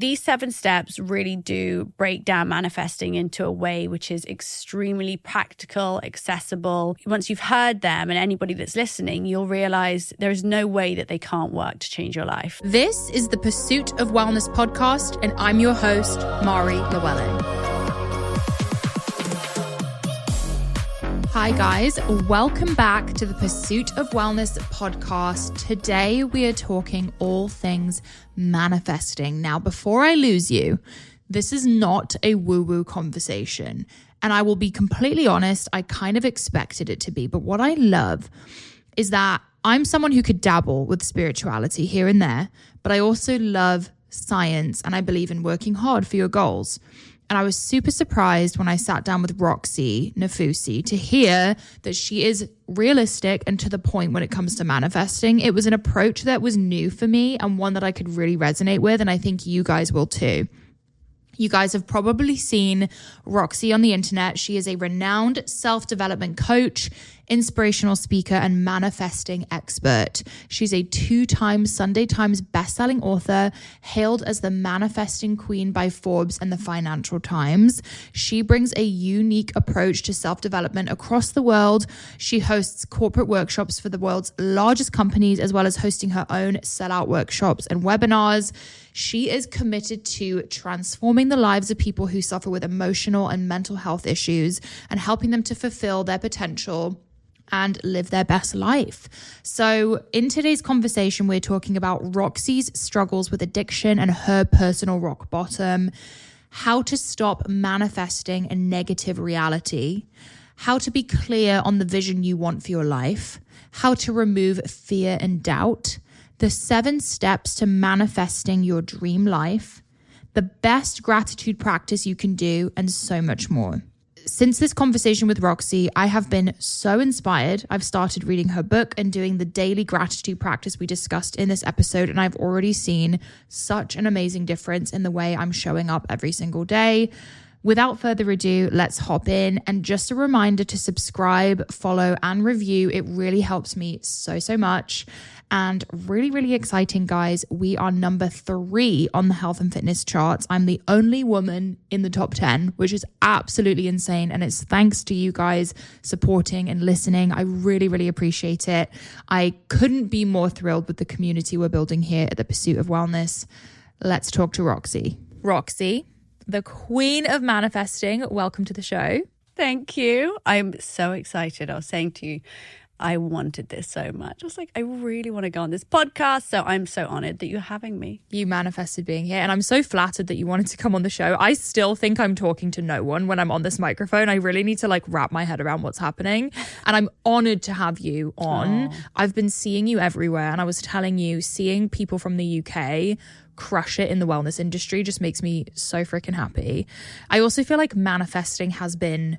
These seven steps really do break down manifesting into a way which is extremely practical, accessible. Once you've heard them and anybody that's listening, you'll realize there is no way that they can't work to change your life. This is the Pursuit of Wellness podcast, and I'm your host, Mari Llewellyn. Hi, guys. Welcome back to the Pursuit of Wellness podcast. Today, we are talking all things manifesting. Now, before I lose you, this is not a woo woo conversation. And I will be completely honest, I kind of expected it to be. But what I love is that I'm someone who could dabble with spirituality here and there, but I also love science and I believe in working hard for your goals. And I was super surprised when I sat down with Roxie Nafousi to hear that she is realistic and to the point when it comes to manifesting. It was an approach that was new for me and one that I could really resonate with. And I think you guys will too. You guys have probably seen Roxie on the internet. She is a renowned self development coach, inspirational speaker, and manifesting expert. She's a two time Sunday Times bestselling author, hailed as the manifesting queen by Forbes and the Financial Times. She brings a unique approach to self development across the world. She hosts corporate workshops for the world's largest companies, as well as hosting her own sellout workshops and webinars. She is committed to transforming the lives of people who suffer with emotional and mental health issues and helping them to fulfill their potential and live their best life. So, in today's conversation, we're talking about Roxie's struggles with addiction and her personal rock bottom, how to stop manifesting a negative reality, how to be clear on the vision you want for your life, how to remove fear and doubt the seven steps to manifesting your dream life, the best gratitude practice you can do, and so much more. Since this conversation with Roxie, I have been so inspired. I've started reading her book and doing the daily gratitude practice we discussed in this episode, and I've already seen such an amazing difference in the way I'm showing up every single day. Without further ado, let's hop in. And just a reminder to subscribe, follow, and review. It really helps me so, so much. And really, really exciting, guys. We are number three on the health and fitness charts. I'm the only woman in the top 10, which is absolutely insane. And it's thanks to you guys supporting and listening. I really, really appreciate it. I couldn't be more thrilled with the community we're building here at the Pursuit of Wellness. Let's talk to Roxie. Roxie, the queen of manifesting, welcome to the show. Thank you. I'm so excited. I was saying to you, I wanted this so much. I was like, I really want to go on this podcast. So I'm so honored that you're having me. You manifested being here, and I'm so flattered that you wanted to come on the show. I still think I'm talking to no one when I'm on this microphone. I really need to like wrap my head around what's happening. And I'm honored to have you on. Aww. I've been seeing you everywhere, and I was telling you, seeing people from the UK crush it in the wellness industry just makes me so freaking happy. I also feel like manifesting has been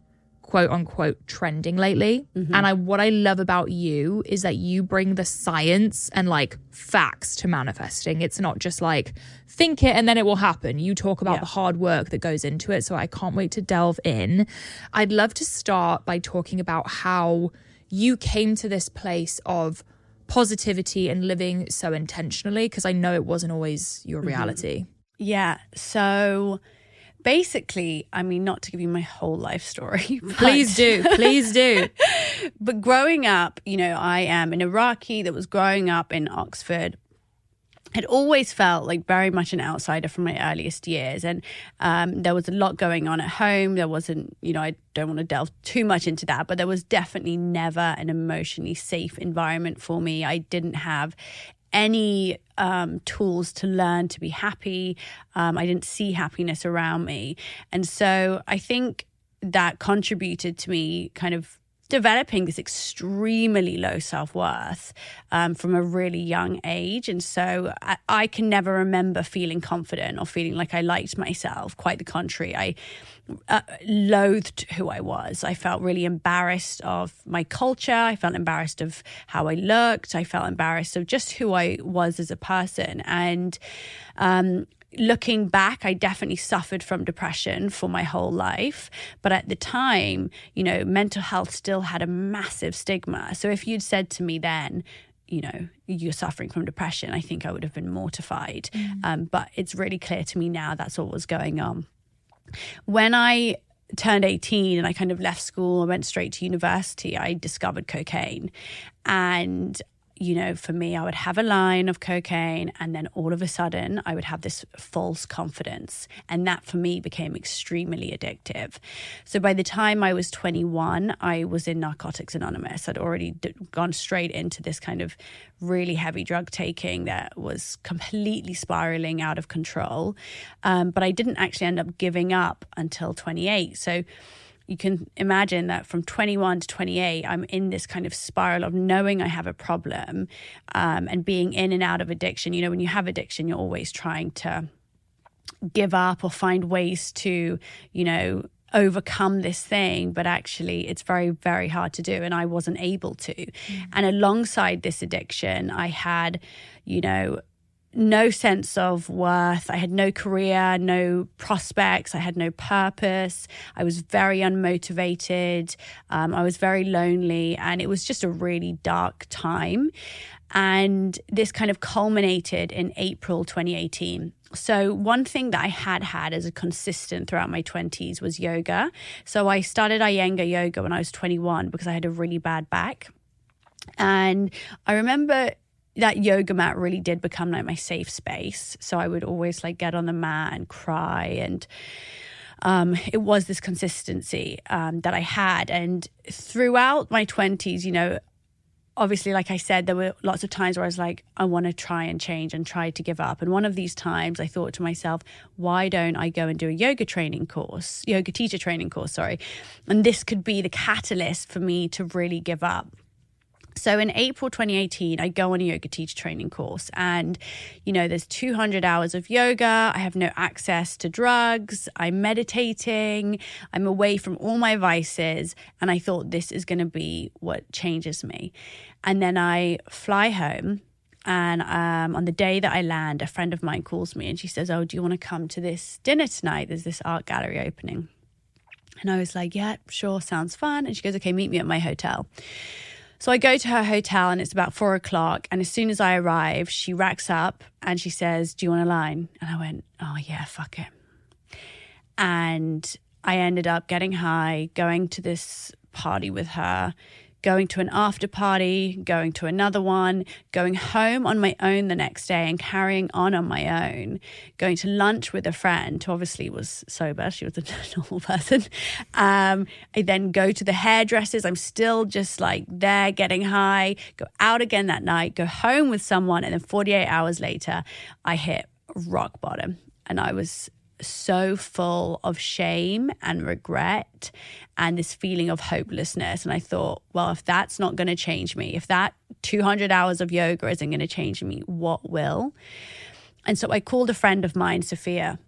quote unquote trending lately. Mm-hmm. And I what I love about you is that you bring the science and like facts to manifesting. It's not just like think it and then it will happen. You talk about yeah. the hard work that goes into it. So I can't wait to delve in. I'd love to start by talking about how you came to this place of positivity and living so intentionally because I know it wasn't always your mm-hmm. reality. Mm-hmm. Yeah. So basically, I mean, not to give you my whole life story. Please do. Please do. but growing up, you know, I am an Iraqi that was growing up in Oxford. Had always felt like very much an outsider from my earliest years. And um, there was a lot going on at home. There wasn't, you know, I don't want to delve too much into that, but there was definitely never an emotionally safe environment for me. I didn't have any um, tools to learn to be happy. Um, I didn't see happiness around me. And so I think that contributed to me kind of developing this extremely low self worth um, from a really young age. And so I, I, can never remember feeling confident or feeling like I liked myself. Quite the contrary. I uh, loathed who I was. I felt really embarrassed of my culture. I felt embarrassed of how I looked. I felt embarrassed of just who I was as a person. And um, looking back, I definitely suffered from depression for my whole life. But at the time, you know, mental health still had a massive stigma. So if you'd said to me then, you know, you're suffering from depression, I think I would have been mortified. Um, but it's really clear to me now that's what was going on. When I turned 18 and I kind of left school and went straight to university, I discovered cocaine. And you know, for me, I would have a line of cocaine and then all of a sudden I would have this false confidence. And that for me became extremely addictive. So by the time I was 21, I was in Narcotics Anonymous. I'd already gone straight into this kind of really heavy drug taking that was completely spiraling out of control. Um, but I didn't actually end up giving up until 28. So you can imagine that from 21 to 28, I'm in this kind of spiral of knowing I have a problem um, and being in and out of addiction. You know, when you have addiction, you're always trying to give up or find ways to, you know, overcome this thing, but actually it's very, very hard to do. And I wasn't able to. Mm. And alongside this addiction, I had, you know, no sense of worth. I had no career, no prospects. I had no purpose. I was very unmotivated. Um, I was very lonely. And it was just a really dark time. And this kind of culminated in April 2018. So, one thing that I had had as a consistent throughout my 20s was yoga. So, I started Iyengar yoga when I was 21 because I had a really bad back. And I remember that yoga mat really did become like my safe space. So I would always like get on the mat and cry and um, it was this consistency um, that I had. And throughout my 20s, you know, obviously, like I said, there were lots of times where I was like, I want to try and change and try to give up. And one of these times I thought to myself, why don't I go and do a yoga training course, yoga teacher training course, sorry. And this could be the catalyst for me to really give up. So in April 2018, I go on a yoga teacher training course, and you know, there's 200 hours of yoga. I have no access to drugs. I'm meditating. I'm away from all my vices. And I thought this is going to be what changes me. And then I fly home. And um, on the day that I land, a friend of mine calls me and she says, Oh, do you want to come to this dinner tonight? There's this art gallery opening. And I was like, Yeah, sure, sounds fun. And she goes, Okay, meet me at my hotel. So I go to her hotel and it's about four o'clock. And as soon as I arrive, she racks up and she says, Do you want a line? And I went, Oh, yeah, fuck it. And I ended up getting high, going to this party with her going to an after party, going to another one, going home on my own the next day and carrying on on my own, going to lunch with a friend who obviously was sober. She was a normal person. Um, I then go to the hairdressers. I'm still just like there getting high, go out again that night, go home with someone. And then 48 hours later, I hit rock bottom. And I was so full of shame and regret and this feeling of hopelessness. And I thought, well, if that's not going to change me, if that 200 hours of yoga isn't going to change me, what will? And so I called a friend of mine, Sophia.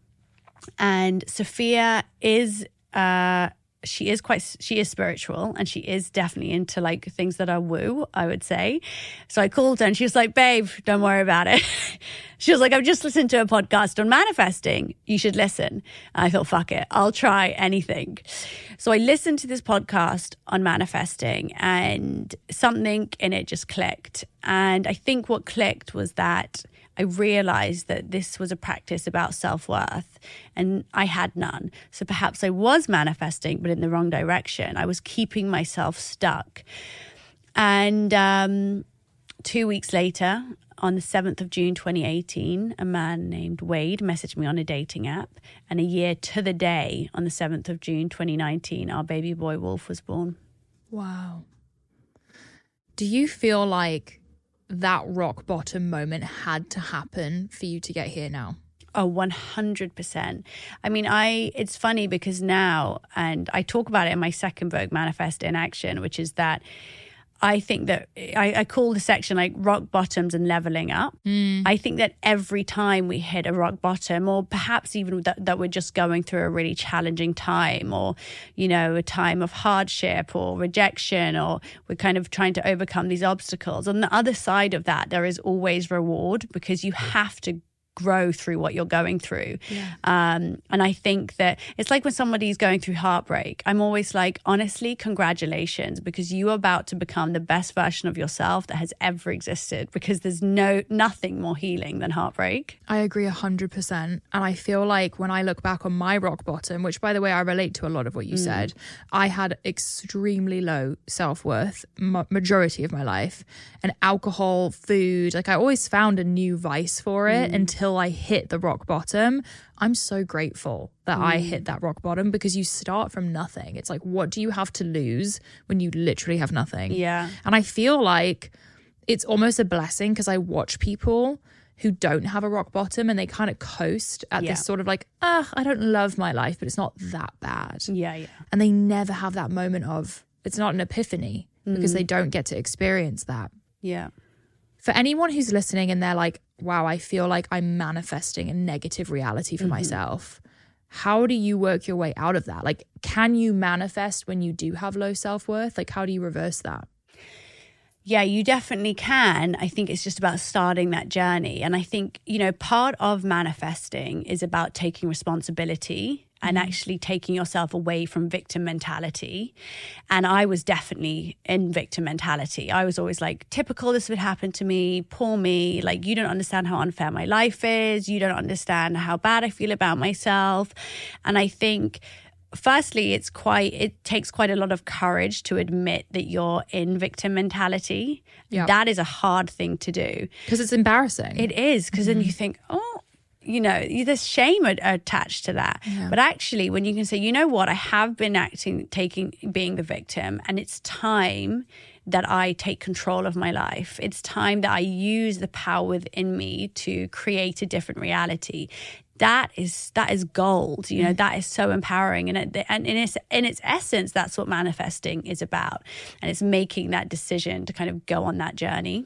And Sophia is uh, she is quite she is spiritual and she is definitely into like things that are woo i would say. So i called her and she was like babe don't worry about it. She was like i've just listened to a podcast on manifesting. You should listen. And i thought fuck it. I'll try anything. So i listened to this podcast on manifesting and something in it just clicked. And i think what clicked was that I realized that this was a practice about self worth and I had none. So perhaps I was manifesting, but in the wrong direction. I was keeping myself stuck. And um, two weeks later, on the 7th of June 2018, a man named Wade messaged me on a dating app. And a year to the day, on the 7th of June 2019, our baby boy Wolf was born. Wow. Do you feel like that rock bottom moment had to happen for you to get here now? Oh, 100%. I mean, I, it's funny because now, and I talk about it in my second book, Manifest in Action, which is that I think that I, I, call the section like rock bottoms and leveling up. Mm. I think that every time we hit a rock bottom, or perhaps even that, that we're just going through a really challenging time, or, you know, a time of hardship or rejection, or we're kind of trying to overcome these obstacles. On the other side of that, there is always reward because you have to grow through what you're going through. Um, and I think that it's like when somebody's going through heartbreak, I'm always like, honestly, congratulations, because you are about to become the best version of yourself that has ever existed because there's no nothing more healing than heartbreak. I agree 100%. And I feel like when I look back on my rock bottom, which by the way, I relate to a lot of what you said, I had extremely low self worth ma- majority of my life. And alcohol, food, like I always found a new vice for it until I hit the rock bottom. I'm so grateful that I hit that rock bottom because you start from nothing. It's like, what do you have to lose when you literally have nothing? Yeah. And I feel like it's almost a blessing because I watch people who don't have a rock bottom and they kind of coast at Yeah. this sort of like, ah, I don't love my life, but it's not that bad. Yeah, yeah. And they never have that moment of, it's not an epiphany because Mm. they don't get to experience that. Yeah. For anyone who's listening and they're like, wow, I feel like I'm manifesting a negative reality Mm-hmm. for myself. How do you work your way out of that? Like, can you manifest when you do have low self worth? Like, how do you reverse that? Yeah, you definitely can. I think it's just about starting that journey. And I think, you know, part of manifesting is about taking responsibility and mm-hmm. actually taking yourself away from victim mentality. And I was definitely in victim mentality. I was always like, typical, this would happen to me, poor me. Like, you don't understand how unfair my life is. You don't understand how bad I feel about myself. And I think firstly it's quite it takes quite a lot of courage to admit that you're in victim mentality Yeah. that is a hard thing to do Because it's embarrassing. it is because then you mm-hmm. think oh you know there's shame attached to that but actually when you can say you know what i have been acting taking being the victim and it's time that I take control of my life. It's time that I use the power within me to create a different reality. That is that is gold. You know mm. that is so empowering, and it, and in its in its essence, that's what manifesting is about, and it's making that decision to kind of go on that journey.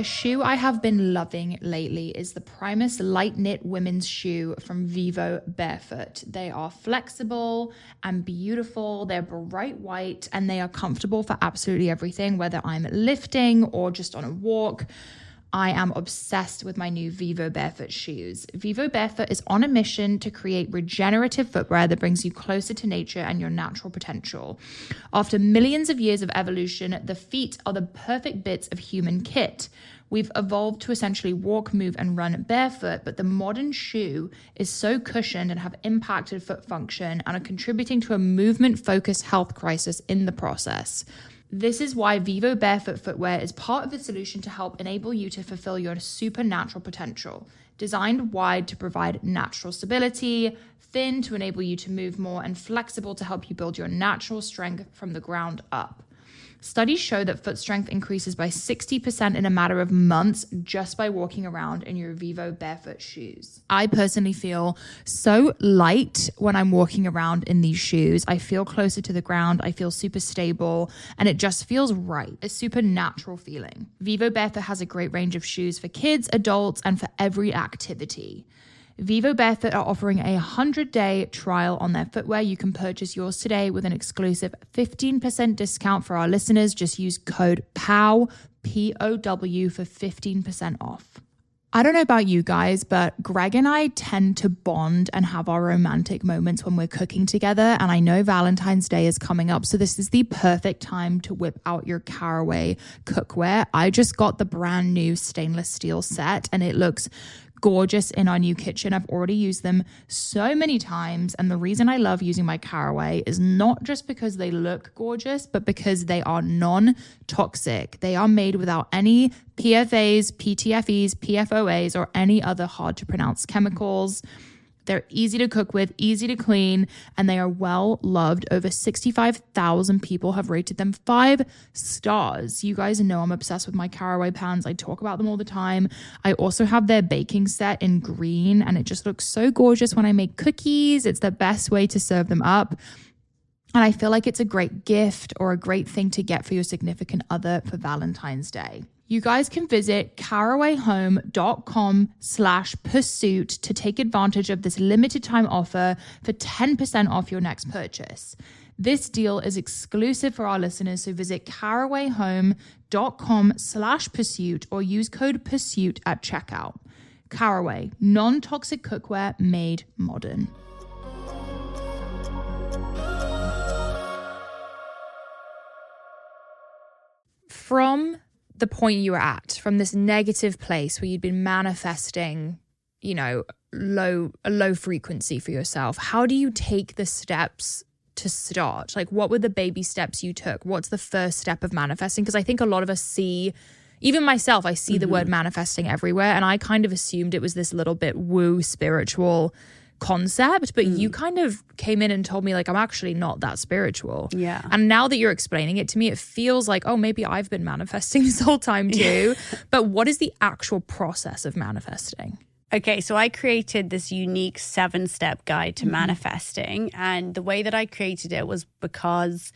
A shoe I have been loving lately is the Primus Light Knit Women's Shoe from Vivobarefoot. They are flexible and beautiful. They're bright white and they are comfortable for absolutely everything, whether I'm lifting or just on a walk. I am obsessed with my new Vivobarefoot shoes. Vivobarefoot is on a mission to create regenerative footwear that brings you closer to nature and your natural potential. After millions of years of evolution, the feet are the perfect bits of human kit. We've evolved to essentially walk, move, and run barefoot, but the modern shoe is so cushioned and have impacted foot function and are contributing to a movement focused health crisis in the process. This is why Vivobarefoot footwear is part of the solution to help enable you to fulfill your supernatural potential. Designed wide to provide natural stability, thin to enable you to move more, and flexible to help you build your natural strength from the ground up. Studies show that foot strength increases by 60% in a matter of months just by walking around in your Vivobarefoot shoes. I personally feel so light when I'm walking around in these shoes. I feel closer to the ground, I feel super stable, and it just feels right. A super natural feeling. Vivobarefoot has a great range of shoes for kids, adults, and for every activity. Vivobarefoot are offering a 100 day trial on their footwear. You can purchase yours today with an exclusive 15% discount for our listeners. Just use code POW, P O W, for 15% off. I don't know about you guys, but Greg and I tend to bond and have our romantic moments when we're cooking together. And I know Valentine's Day is coming up. So this is the perfect time to whip out your Caraway cookware. I just got the brand new stainless steel set and it looks gorgeous in our new kitchen. I've already used them so many times. And the reason I love using my Caraway is not just because they look gorgeous, but because they are non toxic. They are made without any PFAs, PTFEs, PFOAs, or any other hard to pronounce chemicals. They're easy to cook with, easy to clean, and they are well loved. Over 65,000 people have rated them five stars. You guys know I'm obsessed with my caraway pans. I talk about them all the time. I also have their baking set in green, and it just looks so gorgeous when I make cookies. It's the best way to serve them up. And I feel like it's a great gift or a great thing to get for your significant other for Valentine's Day. You guys can visit carawayhome.com slash pursuit to take advantage of this limited time offer for 10% off your next purchase. This deal is exclusive for our listeners, so visit carawayhome.com slash pursuit or use code pursuit at checkout. Caraway, non-toxic cookware made modern. From the point you were at, from this negative place where you'd been manifesting, you know, low a low frequency for yourself, how do you take the steps to start? Like what were the baby steps you took? What's the first step of manifesting? Because I think a lot of us see even myself, I see the mm-hmm. word manifesting everywhere, and I kind of assumed it was this little bit woo spiritual concept, but you mm. kind of came in and told me like I'm actually not that spiritual. Yeah. And now that you're explaining it to me, it feels like, oh, maybe I've been manifesting this whole time too. but what is the actual process of manifesting? Okay, so I created this unique seven step guide to mm-hmm. manifesting. And the way that I created it was because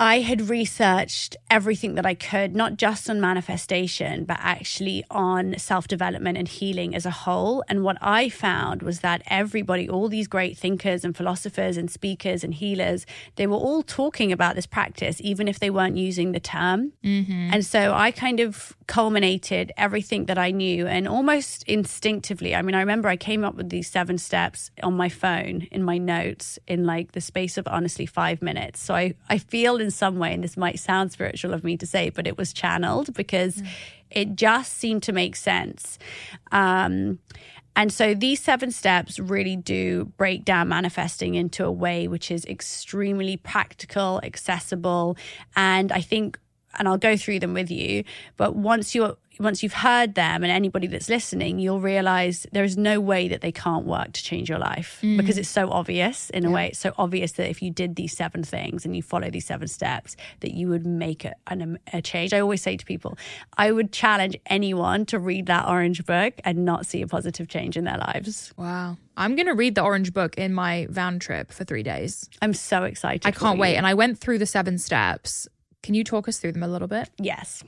I had researched everything that I could, not just on manifestation, but actually on self development and healing as a whole. And what I found was that everybody, all these great thinkers and philosophers and speakers and healers, they were all talking about this practice, even if they weren't using the term. Mm-hmm. And so I kind of culminated everything that I knew and almost instinctively. I mean, I remember I came up with these seven steps on my phone in my notes in like the space of honestly five minutes. So I, I feel in some way, and this might sound spiritual of me to say, but it was channeled because it just seemed to make sense. Um, and so these seven steps really do break down manifesting into a way which is extremely practical, accessible, and I think and I'll go through them with you, but once you're once you've heard them and anybody that's listening, you'll realize there is no way that they can't work to change your life mm. because it's so obvious in a way. It's so obvious that if you did these seven things and you follow these seven steps, that you would make a, an, um, a change. I always say to people, I would challenge anyone to read that orange book and not see a positive change in their lives. Wow. I'm going to read the orange book in my van trip for three days. I'm so excited. I can't wait. you. And I went through the seven steps. Can you talk us through them a little bit? Yes.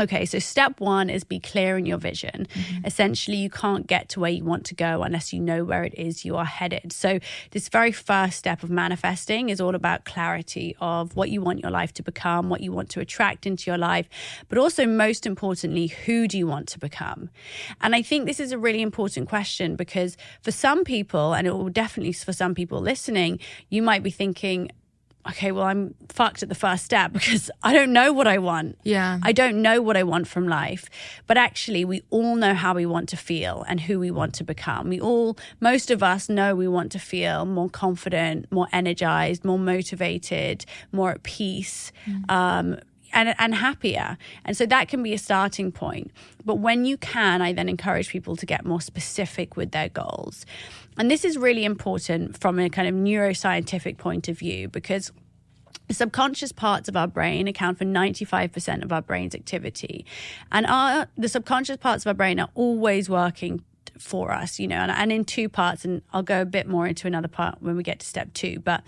Okay, so step one is be clear in your vision. Mm-hmm. Essentially, you can't get to where you want to go unless you know where it is you are headed. So, this very first step of manifesting is all about clarity of what you want your life to become, what you want to attract into your life, but also, most importantly, who do you want to become? And I think this is a really important question because for some people, and it will definitely for some people listening, you might be thinking, okay, well, I'm fucked at the first step because I don't know what I want. Yeah. I don't know what I want from life. But actually, we all know how we want to feel and who we want to become. We all, most of us know we want to feel more confident, more energized, more motivated, more at peace. Um, and, and happier. And so that can be a starting point. But when you can, I then encourage people to get more specific with their goals. And this is really important from a kind of neuroscientific point of view because the subconscious parts of our brain account for 95% of our brain's activity. And our, the subconscious parts of our brain are always working for us, you know, and, and in two parts. And I'll go a bit more into another part when we get to step two. But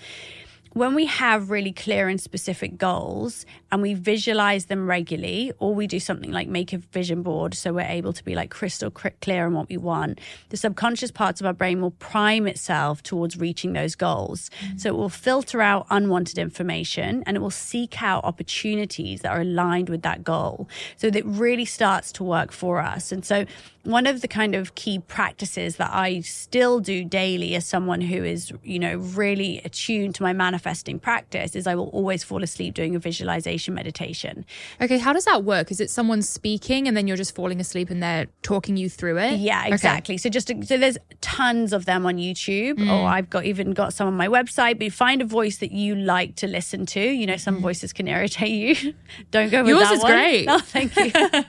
when we have really clear and specific goals and we visualize them regularly, or we do something like make a vision board so we're able to be like crystal clear on what we want, the subconscious parts of our brain will prime itself towards reaching those goals. Mm. So it will filter out unwanted information and it will seek out opportunities that are aligned with that goal. So that it really starts to work for us. And so one of the kind of key practices that I still do daily as someone who is, you know, really attuned to my manifesting practice is I will always fall asleep doing a visualization meditation. Okay, how does that work? Is it someone speaking and then you're just falling asleep and they're talking you through it? Yeah, Okay. exactly. So just so there's tons of them on YouTube, Mm. or I've got even got some on my website. But find a voice that you like to listen to. You know, some voices can irritate you. Don't go with. Yours that is one. great. No, thank you.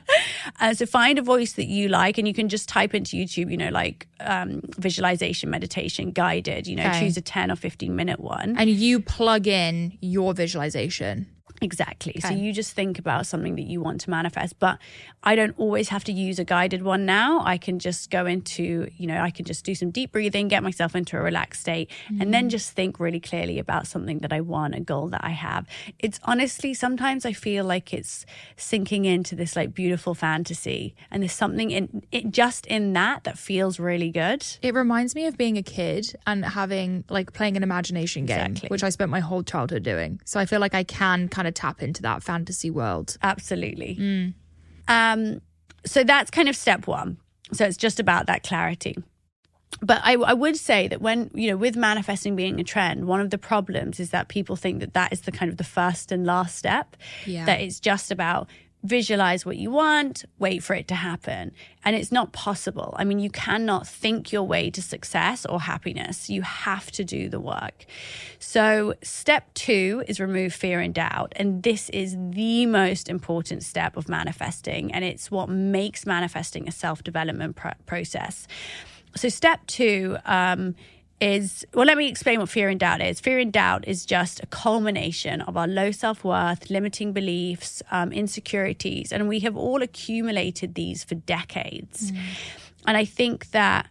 uh, so find a voice that you like, and you can just type into YouTube. You know, like um, visualization meditation guided. You know, Okay. choose a ten or fifteen minute one. And you plug in your visualization. Exactly. So you just think about something that you want to manifest. But I don't always have to use a guided one now. I can just go into, you know, I can just do some deep breathing, get myself into a relaxed state, and then mm. just think really clearly about something that I want, a goal that I have. It's honestly, sometimes I feel like it's sinking into this like beautiful fantasy. And there's something in it just in that that feels really good. It reminds me of being a kid and having like playing an imagination game, Exactly. which I spent my whole childhood doing. So I feel like I can kind of tap into that fantasy world. Absolutely. Um, so that's kind of step one. So it's just about that clarity. But I, I would say that when, you know, with manifesting being a trend, one of the problems is that people think that that is the kind of the first and last step. Yeah. That it's just about visualize what you want, wait for it to happen. And it's not possible. I mean, you cannot think your way to success or happiness. You have to do the work. So, step two is remove fear and doubt. And this is the most important step of manifesting. And it's what makes manifesting a self development pr- process. So, step two, um, is well let me explain what fear and doubt is. Fear and doubt is just a culmination of our low self-worth limiting beliefs um, insecurities and we have all accumulated these for decades. And i think that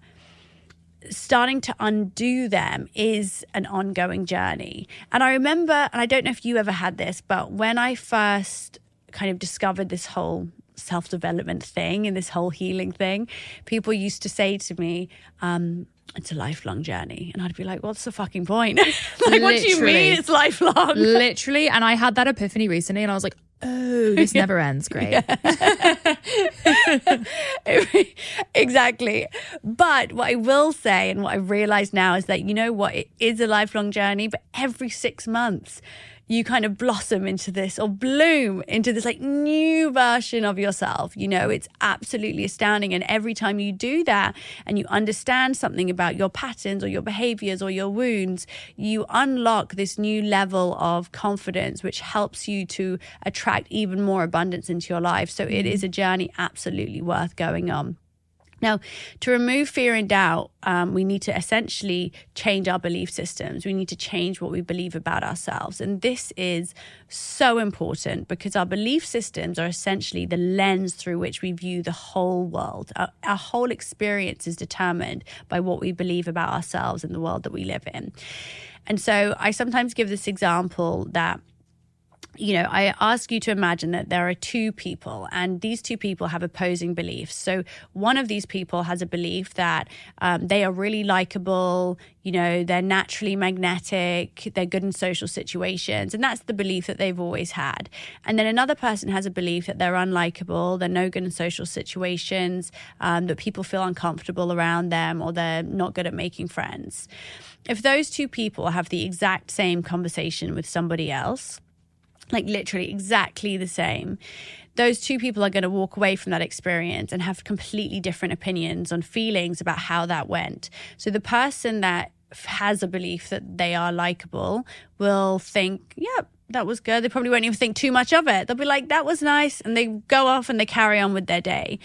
starting to undo them is an ongoing journey. And i remember and i don't know if you ever had this but when i first kind of discovered this whole self development thing and this whole healing thing, people used to say to me, um, it's a lifelong journey. And I'd be like, what's the fucking point? like, what do you mean it's lifelong? Literally. And I had that epiphany recently and I was like, oh, this never ends. Great. exactly. But what I will say and what I realize now is that, you know what, it is a lifelong journey, but every six months, you kind of blossom into this or bloom into this like new version of yourself. You know, it's absolutely astounding. And every time you do that and you understand something about your patterns or your behaviors or your wounds, you unlock this new level of confidence, which helps you to attract even more abundance into your life. So it is mm-hmm. a journey absolutely worth going on. Now, to remove fear and doubt, um, we need to essentially change our belief systems. We need to change what we believe about ourselves. And this is so important because our belief systems are essentially the lens through which we view the whole world. Our, our whole experience is determined by what we believe about ourselves and the world that we live in. And so I sometimes give this example that you know, I ask you to imagine that there are two people, and these two people have opposing beliefs. So, one of these people has a belief that um, they are really likable, you know, they're naturally magnetic, they're good in social situations, and that's the belief that they've always had. And then another person has a belief that they're unlikable, they're no good in social situations, um, that people feel uncomfortable around them, or they're not good at making friends. If those two people have the exact same conversation with somebody else, like literally exactly the same. Those two people are going to walk away from that experience and have completely different opinions on feelings about how that went. So the person that has a belief that they are likable will think, yeah, that was good. They probably won't even think too much of it. They'll be like, that was nice. And they go off and they carry on with their day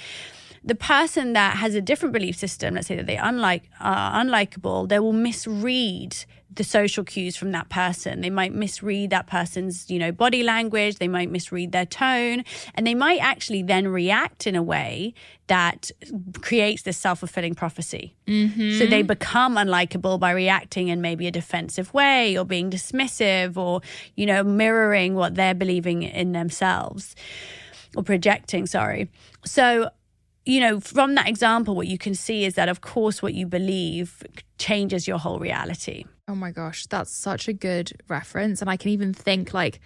the person that has a different belief system, let's say that they unlike are unlikable, they will misread the social cues from that person. They might misread that person's, you know, body language, they might misread their tone, and they might actually then react in a way that creates this self-fulfilling prophecy. So they mm-hmm. become unlikable by reacting in maybe a defensive way or being dismissive or, you know, mirroring what they're believing in themselves or projecting, sorry. So you know, from that example, what you can see is that, of course, what you believe changes your whole reality. Oh my gosh, that's such a good reference. And I can even think like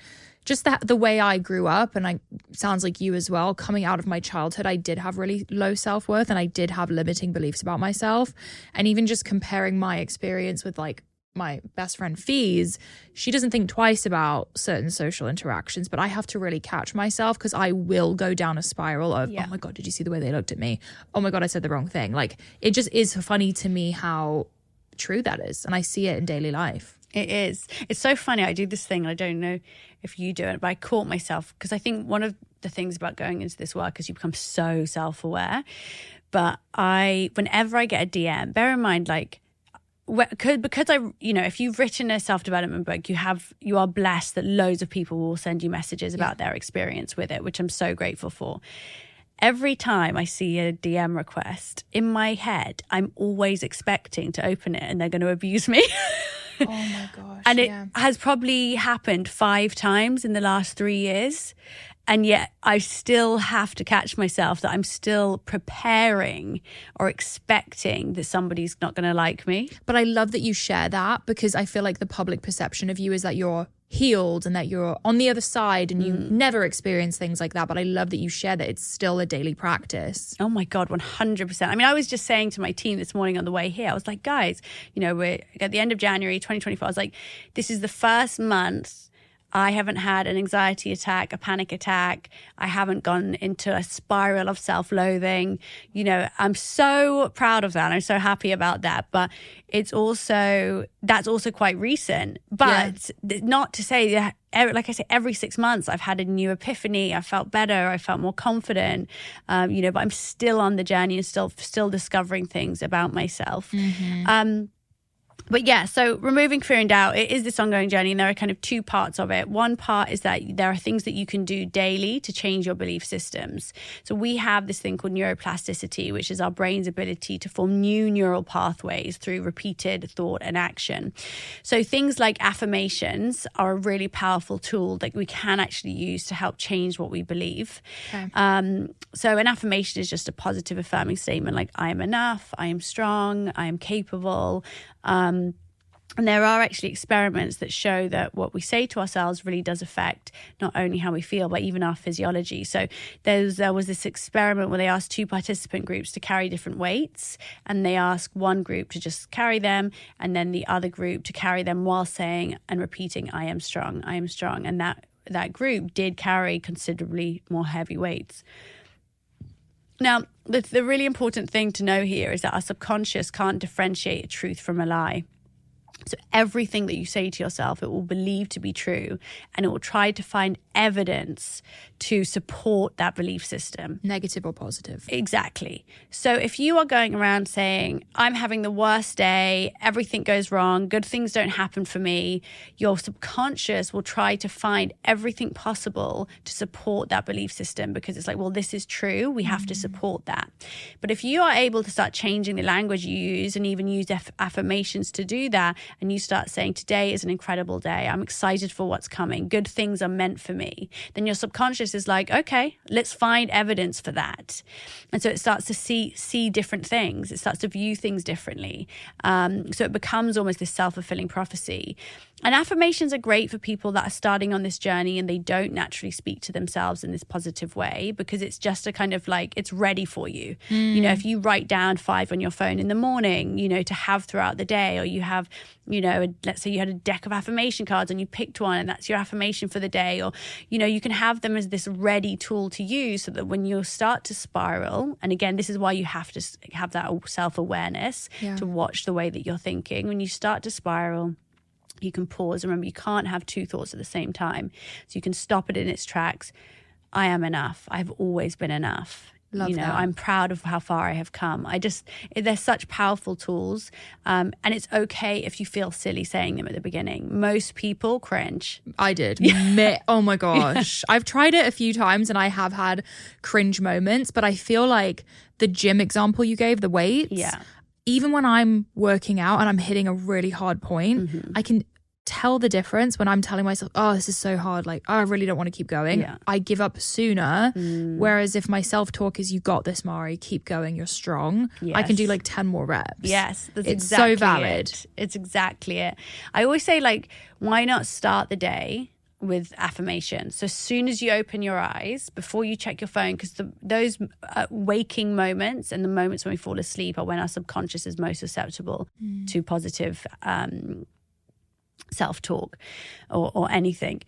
just that the way I grew up, and I sounds like you as well, coming out of my childhood, I did have really low self worth and I did have limiting beliefs about myself. And even just comparing my experience with like my best friend Fees, she doesn't think twice about certain social interactions, but I have to really catch myself because I will go down a spiral of, Yeah. oh my God, did you see the way they looked at me? Oh my God, I said the wrong thing. Like it just is funny to me how true that is. And I see it in daily life. It is. It's so funny. I do this thing. I don't know if you do it, but I caught myself because I think one of the things about going into this work is you become so self aware. But I, whenever I get a DM, bear in mind, like, because I you know if you've written a self development book you have you are blessed that loads of people will send you messages about their experience with it which I'm so grateful for every time I see a DM request in my head I'm always expecting to open it and they're going to abuse me Oh my gosh. and it yeah. has probably happened 5 times in the last 3 years and yet I still have to catch myself that I'm still preparing or expecting that somebody's not going to like me But I love that you share that because I feel like the public perception of you is that you're healed and that you're on the other side and you Mm. never experience things like that. But I love that you share that it's still a daily practice. Oh my God, 100%. I mean, I was just saying to my team this morning on the way here, I was like, guys, you know, we're at the end of January 2024. I was like, this is the first month I haven't had an anxiety attack, a panic attack. I haven't gone into a spiral of self loathing. You know, I'm so proud of that. I'm so happy about that. But it's also, that's also quite recent. But th- not to say that, like I say, every six months I've had a new epiphany. I felt better. I felt more confident. Um, you know, but I'm still on the journey and still, still discovering things about myself. Um, but yeah, so removing fear and doubt, it is this ongoing journey, and there are kind of two parts of it. One part is that there are things that you can do daily to change your belief systems. So we have this thing called neuroplasticity, which is our brain's ability to form new neural pathways through repeated thought and action. So things like affirmations are a really powerful tool that we can actually use to help change what we believe. Um, so an affirmation is just a positive affirming statement like I am enough, I am strong, I am capable. Um, and there are actually experiments that show that what we say to ourselves really does affect not only how we feel, but even our physiology. So there was this experiment where they asked two participant groups to carry different weights, and they asked one group to just carry them, and then the other group to carry them while saying and repeating, "I am strong, I am strong," and that that group did carry considerably more heavy weights. Now, the, the really important thing to know here is that our subconscious can't differentiate truth from a lie. So everything that you say to yourself, it will believe to be true and it will try to find evidence to support that belief system. Negative or positive. Exactly. So if you are going around saying, I'm having the worst day, everything goes wrong, good things don't happen for me, your subconscious will try to find everything possible to support that belief system because it's like, well, this is true. We have to mm. support that. But if you are able to start changing the language you use and even use aff- affirmations to do that, and you start saying, Today is an incredible day, I'm excited for what's coming, good things are meant for me, then your subconscious is like, Okay, let's find evidence for that. And so it starts to see see different things. It starts to view things differently. Um, so it becomes almost this self fulfilling prophecy. And affirmations are great for people that are starting on this journey and they don't naturally speak to themselves in this positive way because it's just a kind of like it's ready for you. You know, if you write down five on your phone in the morning, you know, to have throughout the day, or you have, you know, a, let's say you had a deck of affirmation cards and you picked one and that's your affirmation for the day, or, you know, you can have them as this ready tool to use so that when you start to spiral, and again, this is why you have to have that self awareness Yeah. to watch the way that you're thinking. When you start to spiral, you can pause. Remember, you can't have two thoughts at the same time. So you can stop it in its tracks. I am enough. I've always been enough. Love you know, that. I'm proud of how far I have come. I just, they're such powerful tools. Um, and it's okay if you feel silly saying them at the beginning. Most people cringe. I did. Oh my gosh. I've tried it a few times and I have had cringe moments, but I feel like the gym example you gave, the weights, Yeah. Even when I'm working out and I'm hitting a really hard point, Mm-hmm. I can tell the difference when I'm telling myself, oh, this is so hard. Like, oh, I really don't want to keep going. Yeah. Mm. I give up sooner. Whereas if my self talk is, you got this, Mari, keep going, you're strong, I can do like 10 more reps. Yes, that's It's so valid. It. It's exactly it. I always say, like, why not start the day with affirmation? So as soon as you open your eyes, before you check your phone, because those uh, waking moments and the moments when we fall asleep are when our subconscious is most susceptible to positive um, self talk or, or anything.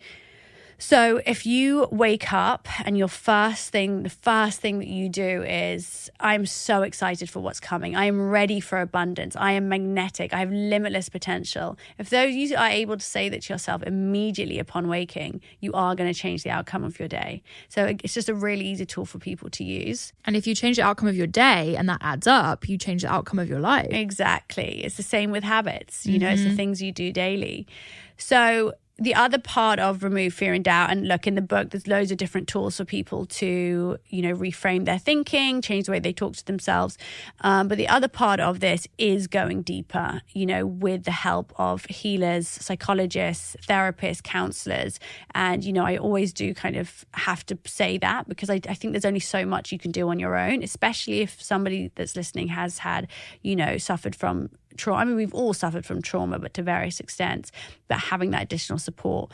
So if you wake up and your first thing, the first thing that you do is, I'm so excited for what's coming. I am ready for abundance. I am magnetic. I have limitless potential. If those you are able to say that to yourself immediately upon waking, you are going to change the outcome of your day. So it's just a really easy tool for people to use. And if you change the outcome of your day and that adds up, you change the outcome of your life. Exactly. It's the same with habits. You know, it's the mm-hmm. things you do daily. So the other part of remove fear and doubt and look in the book there's loads of different tools for people to you know reframe their thinking change the way they talk to themselves. Um, but the other part of this is going deeper you know with the help of healers psychologists therapists counselors. And you know i always do kind of have to say that because I, I think there's only so much you can do on your own especially if somebody that's listening has had you know suffered from trauma. I mean, we've all suffered from trauma, but to various extents. But having that additional support,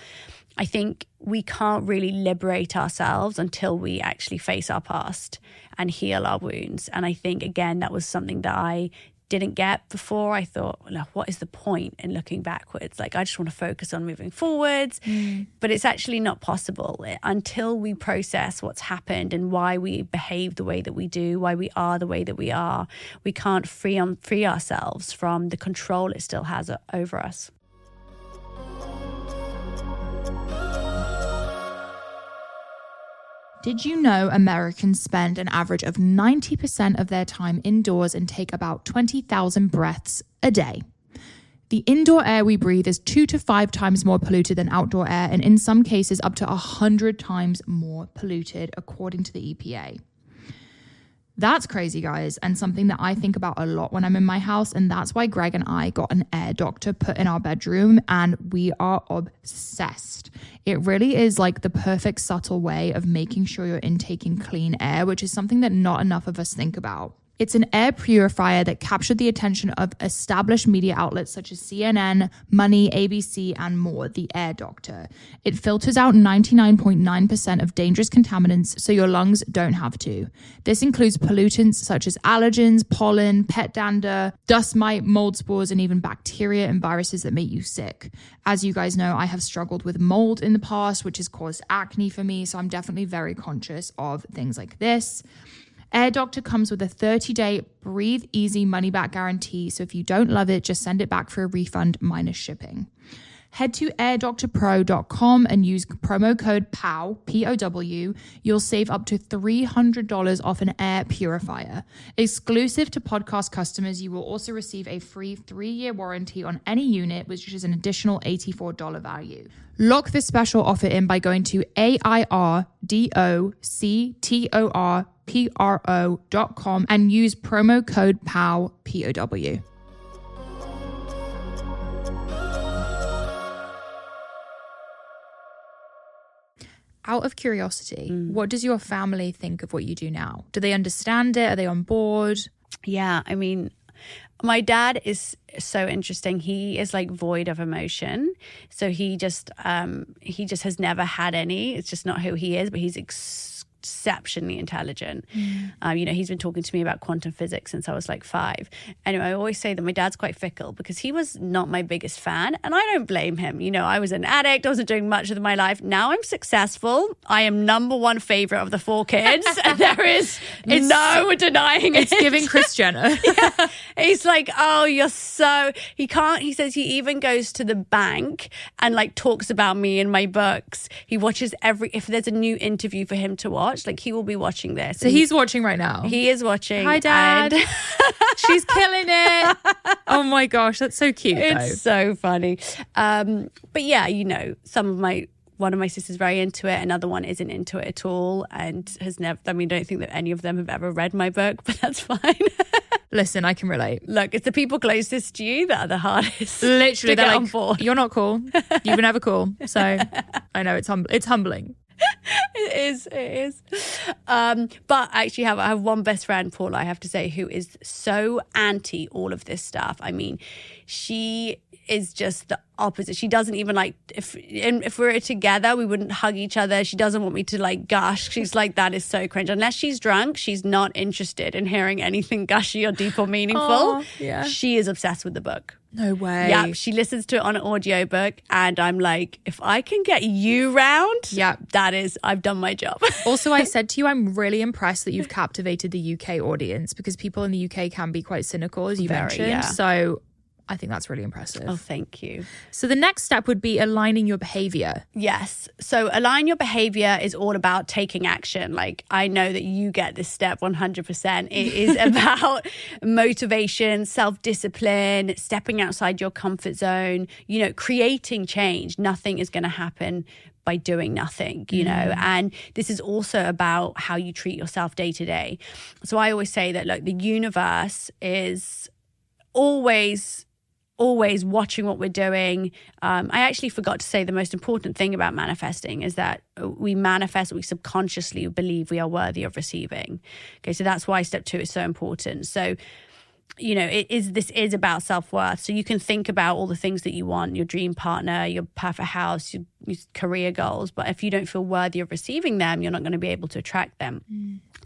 I think we can't really liberate ourselves until we actually face our past and heal our wounds. And I think, again, that was something that I didn't get before. I thought, well, what is the point in looking backwards? Like, I just want to focus on moving forwards. Mm. But it's actually not possible until we process what's happened and why we behave the way that we do, why we are the way that we are. We can't free, on, free ourselves from the control it still has over us. Did you know Americans spend an average of 90% of their time indoors and take about 20,000 breaths a day? The indoor air we breathe is two to five times more polluted than outdoor air, and in some cases, up to 100 times more polluted, according to the EPA. That's crazy, guys, and something that I think about a lot when I'm in my house. And that's why Greg and I got an air doctor put in our bedroom, and we are obsessed. It really is like the perfect, subtle way of making sure you're intaking clean air, which is something that not enough of us think about. It's an air purifier that captured the attention of established media outlets such as CNN, Money, ABC, and more, the Air Doctor. It filters out 99.9% of dangerous contaminants so your lungs don't have to. This includes pollutants such as allergens, pollen, pet dander, dust mite, mold spores, and even bacteria and viruses that make you sick. As you guys know, I have struggled with mold in the past, which has caused acne for me, so I'm definitely very conscious of things like this. Air Doctor comes with a 30 day breathe easy money back guarantee. So if you don't love it, just send it back for a refund minus shipping. Head to airdoctorpro.com and use promo code POW, P O W. You'll save up to $300 off an air purifier. Exclusive to podcast customers, you will also receive a free three year warranty on any unit, which is an additional $84 value. Lock this special offer in by going to A I R D O C T O R P R O.com and use promo code POW, P O W. out of curiosity, mm. what does your family think of what you do now? Do they understand it? Are they on board? Yeah, I mean, my dad is so interesting. He is like void of emotion. So he just um he just has never had any. It's just not who he is, but he's ex- exceptionally intelligent. Mm. Um, you know, he's been talking to me about quantum physics since I was like five. Anyway, I always say that my dad's quite fickle because he was not my biggest fan, and I don't blame him. You know, I was an addict, I wasn't doing much of my life. Now I'm successful. I am number one favorite of the four kids, and there is it's, no denying it's it. It's giving Kris Jenner. yeah. He's like, oh, you're so. He can't. He says he even goes to the bank and like talks about me in my books. He watches every if there's a new interview for him to watch watch. Like he will be watching this. So he's watching right now. He is watching. Hi, Dad. And- She's killing it. Oh my gosh, that's so cute. It's though. so funny. Um, but yeah, you know, some of my one of my sisters very into it, another one isn't into it at all, and has never. I mean, I don't think that any of them have ever read my book, but that's fine. Listen, I can relate. Look, it's the people closest to you that are the hardest. Literally, they're like, "You're not cool. You've been never cool." So I know it's hum- it's humbling. It is. It is. Um, but I actually have I have one best friend, Paula. I have to say, who is so anti all of this stuff. I mean, she is just the opposite. She doesn't even like if if we are together, we wouldn't hug each other. She doesn't want me to like gush. She's like that is so cringe. Unless she's drunk, she's not interested in hearing anything gushy or deep or meaningful. Aww, yeah. She is obsessed with the book. No way. Yep, she listens to it on an audiobook and I'm like, if I can get you round, Yep. that is I've done my job. Also, I said to you, I'm really impressed that you've captivated the UK audience because people in the UK can be quite cynical, as you Very, mentioned. yeah. So I think that's really impressive. oh, thank you. So the next step would be aligning your behavior. Yes. So align your behavior is all about taking action. Like I know that you get this step 100%. It is about motivation, self-discipline, stepping outside your comfort zone, you know, creating change. Nothing is going to happen by doing nothing, you know. Mm. And this is also about how you treat yourself day to day. So I always say that look, the universe is always always watching what we're doing. Um, I actually forgot to say the most important thing about manifesting is that we manifest we subconsciously believe we are worthy of receiving. Okay, so that's why step two is so important. So, you know, it is this is about self worth. So you can think about all the things that you want, your dream partner, your perfect house, your, your career goals. But if you don't feel worthy of receiving them, you're not going to be able to attract them.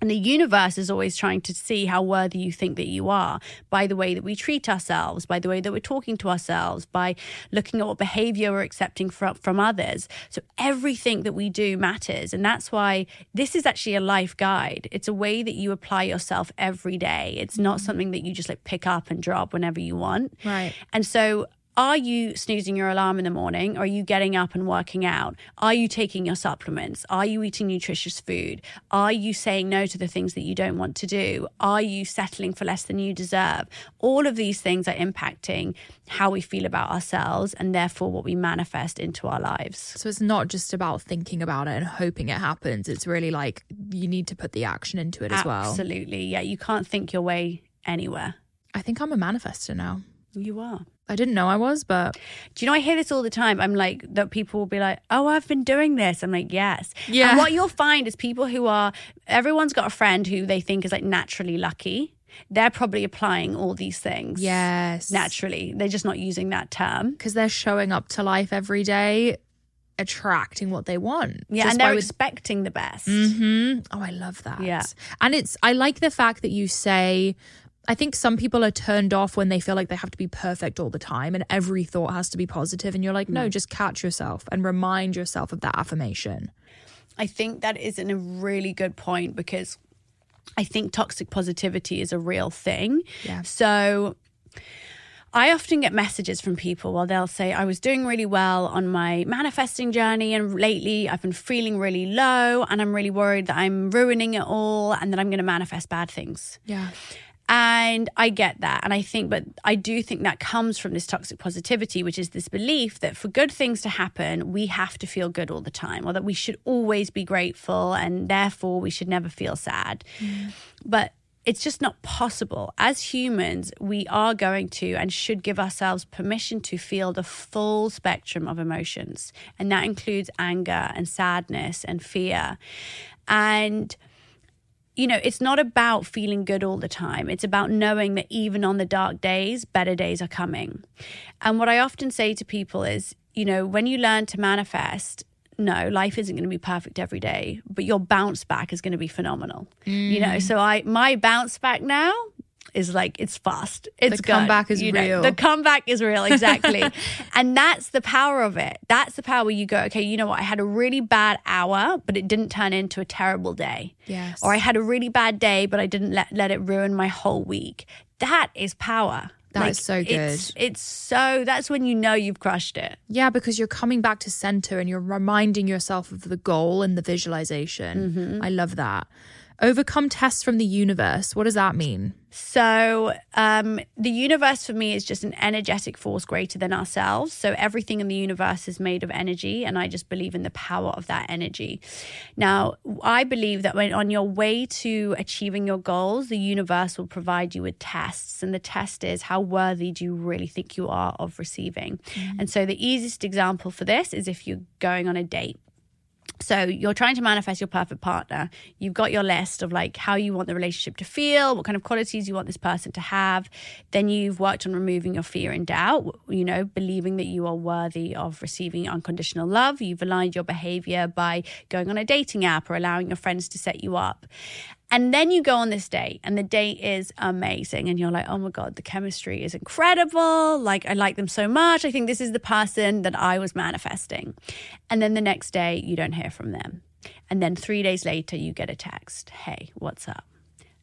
And the universe is always trying to see how worthy you think that you are by the way that we treat ourselves, by the way that we're talking to ourselves, by looking at what behavior we're accepting from, from others. So everything that we do matters. And that's why this is actually a life guide. It's a way that you apply yourself every day. It's not mm. something that you just like pick up and drop whenever you want. Right. And so are you snoozing your alarm in the morning? Are you getting up and working out? Are you taking your supplements? Are you eating nutritious food? Are you saying no to the things that you don't want to do? Are you settling for less than you deserve? All of these things are impacting how we feel about ourselves and therefore what we manifest into our lives. So it's not just about thinking about it and hoping it happens. It's really like you need to put the action into it as well. Absolutely. Yeah, you can't think your way anywhere. I think I'm a manifester now. You are. I didn't know I was, but Do you know I hear this all the time? I'm like that people will be like, "Oh, I've been doing this." I'm like, "Yes." Yeah. And what you'll find is people who are everyone's got a friend who they think is like naturally lucky. They're probably applying all these things. yes. Naturally. They're just not using that term. Because they're showing up to life every day, attracting what they want. Yeah, and they're expecting the best. hmm Oh, I love that. Yeah. And it's, I like the fact that you say, I think some people are turned off when they feel like they have to be perfect all the time and every thought has to be positive. And you're like, no, just catch yourself and remind yourself of that affirmation. I think that is a really good point because I think toxic positivity is a real thing. Yeah. So I often get messages from people where they'll say, I was doing really well on my manifesting journey, and lately I've been feeling really low, and I'm really worried that I'm ruining it all and that I'm going to manifest bad things. Yeah. And I get that. And I think, but I do think that comes from this toxic positivity, which is this belief that for good things to happen, we have to feel good all the time, or that we should always be grateful and therefore we should never feel sad. Mm. But it's just not possible. As humans, we are going to and should give ourselves permission to feel the full spectrum of emotions. And that includes anger and sadness and fear. And you know, it's not about feeling good all the time. It's about knowing that even on the dark days, better days are coming. And what I often say to people is, you know, when you learn to manifest, no, life isn't going to be perfect every day, but your bounce back is going to be phenomenal. You know, mm. so I my bounce back now is like it's fast. It's The good, comeback is you know. real. The comeback is real, exactly. and that's the power of it. That's the power where you go, okay, you know what? I had a really bad hour, but it didn't turn into a terrible day. Yes. Or I had a really bad day, but I didn't let, let it ruin my whole week. That is power. That is so It's, good. it's so, that's when you know you've crushed it. Yeah, because you're coming back to center and you're reminding yourself of the goal and the visualization. Mm-hmm. I love that. Overcome tests from the universe. What does that mean? So, um, the universe for me is just an energetic force greater than ourselves. So, everything in the universe is made of energy, and I just believe in the power of that energy. Now, I believe that when on your way to achieving your goals, the universe will provide you with tests. And the test is how worthy do you really think you are of receiving? And so, the easiest example for this is if you're going on a date. So you're trying to manifest your perfect partner. You've got your list of like how you want the relationship to feel, what kind of qualities you want this person to have. Then you've worked on removing your fear and doubt, you know, believing that you are worthy of receiving unconditional love. You've aligned your behavior by going on a dating app or allowing your friends to set you up. And then you go on this date, and the date is amazing. And you're like, oh my God, the chemistry is incredible. Like, I like them so much. I think this is the person that I was manifesting. And then the next day, you don't hear from them. And then three days later, you get a text Hey, what's up?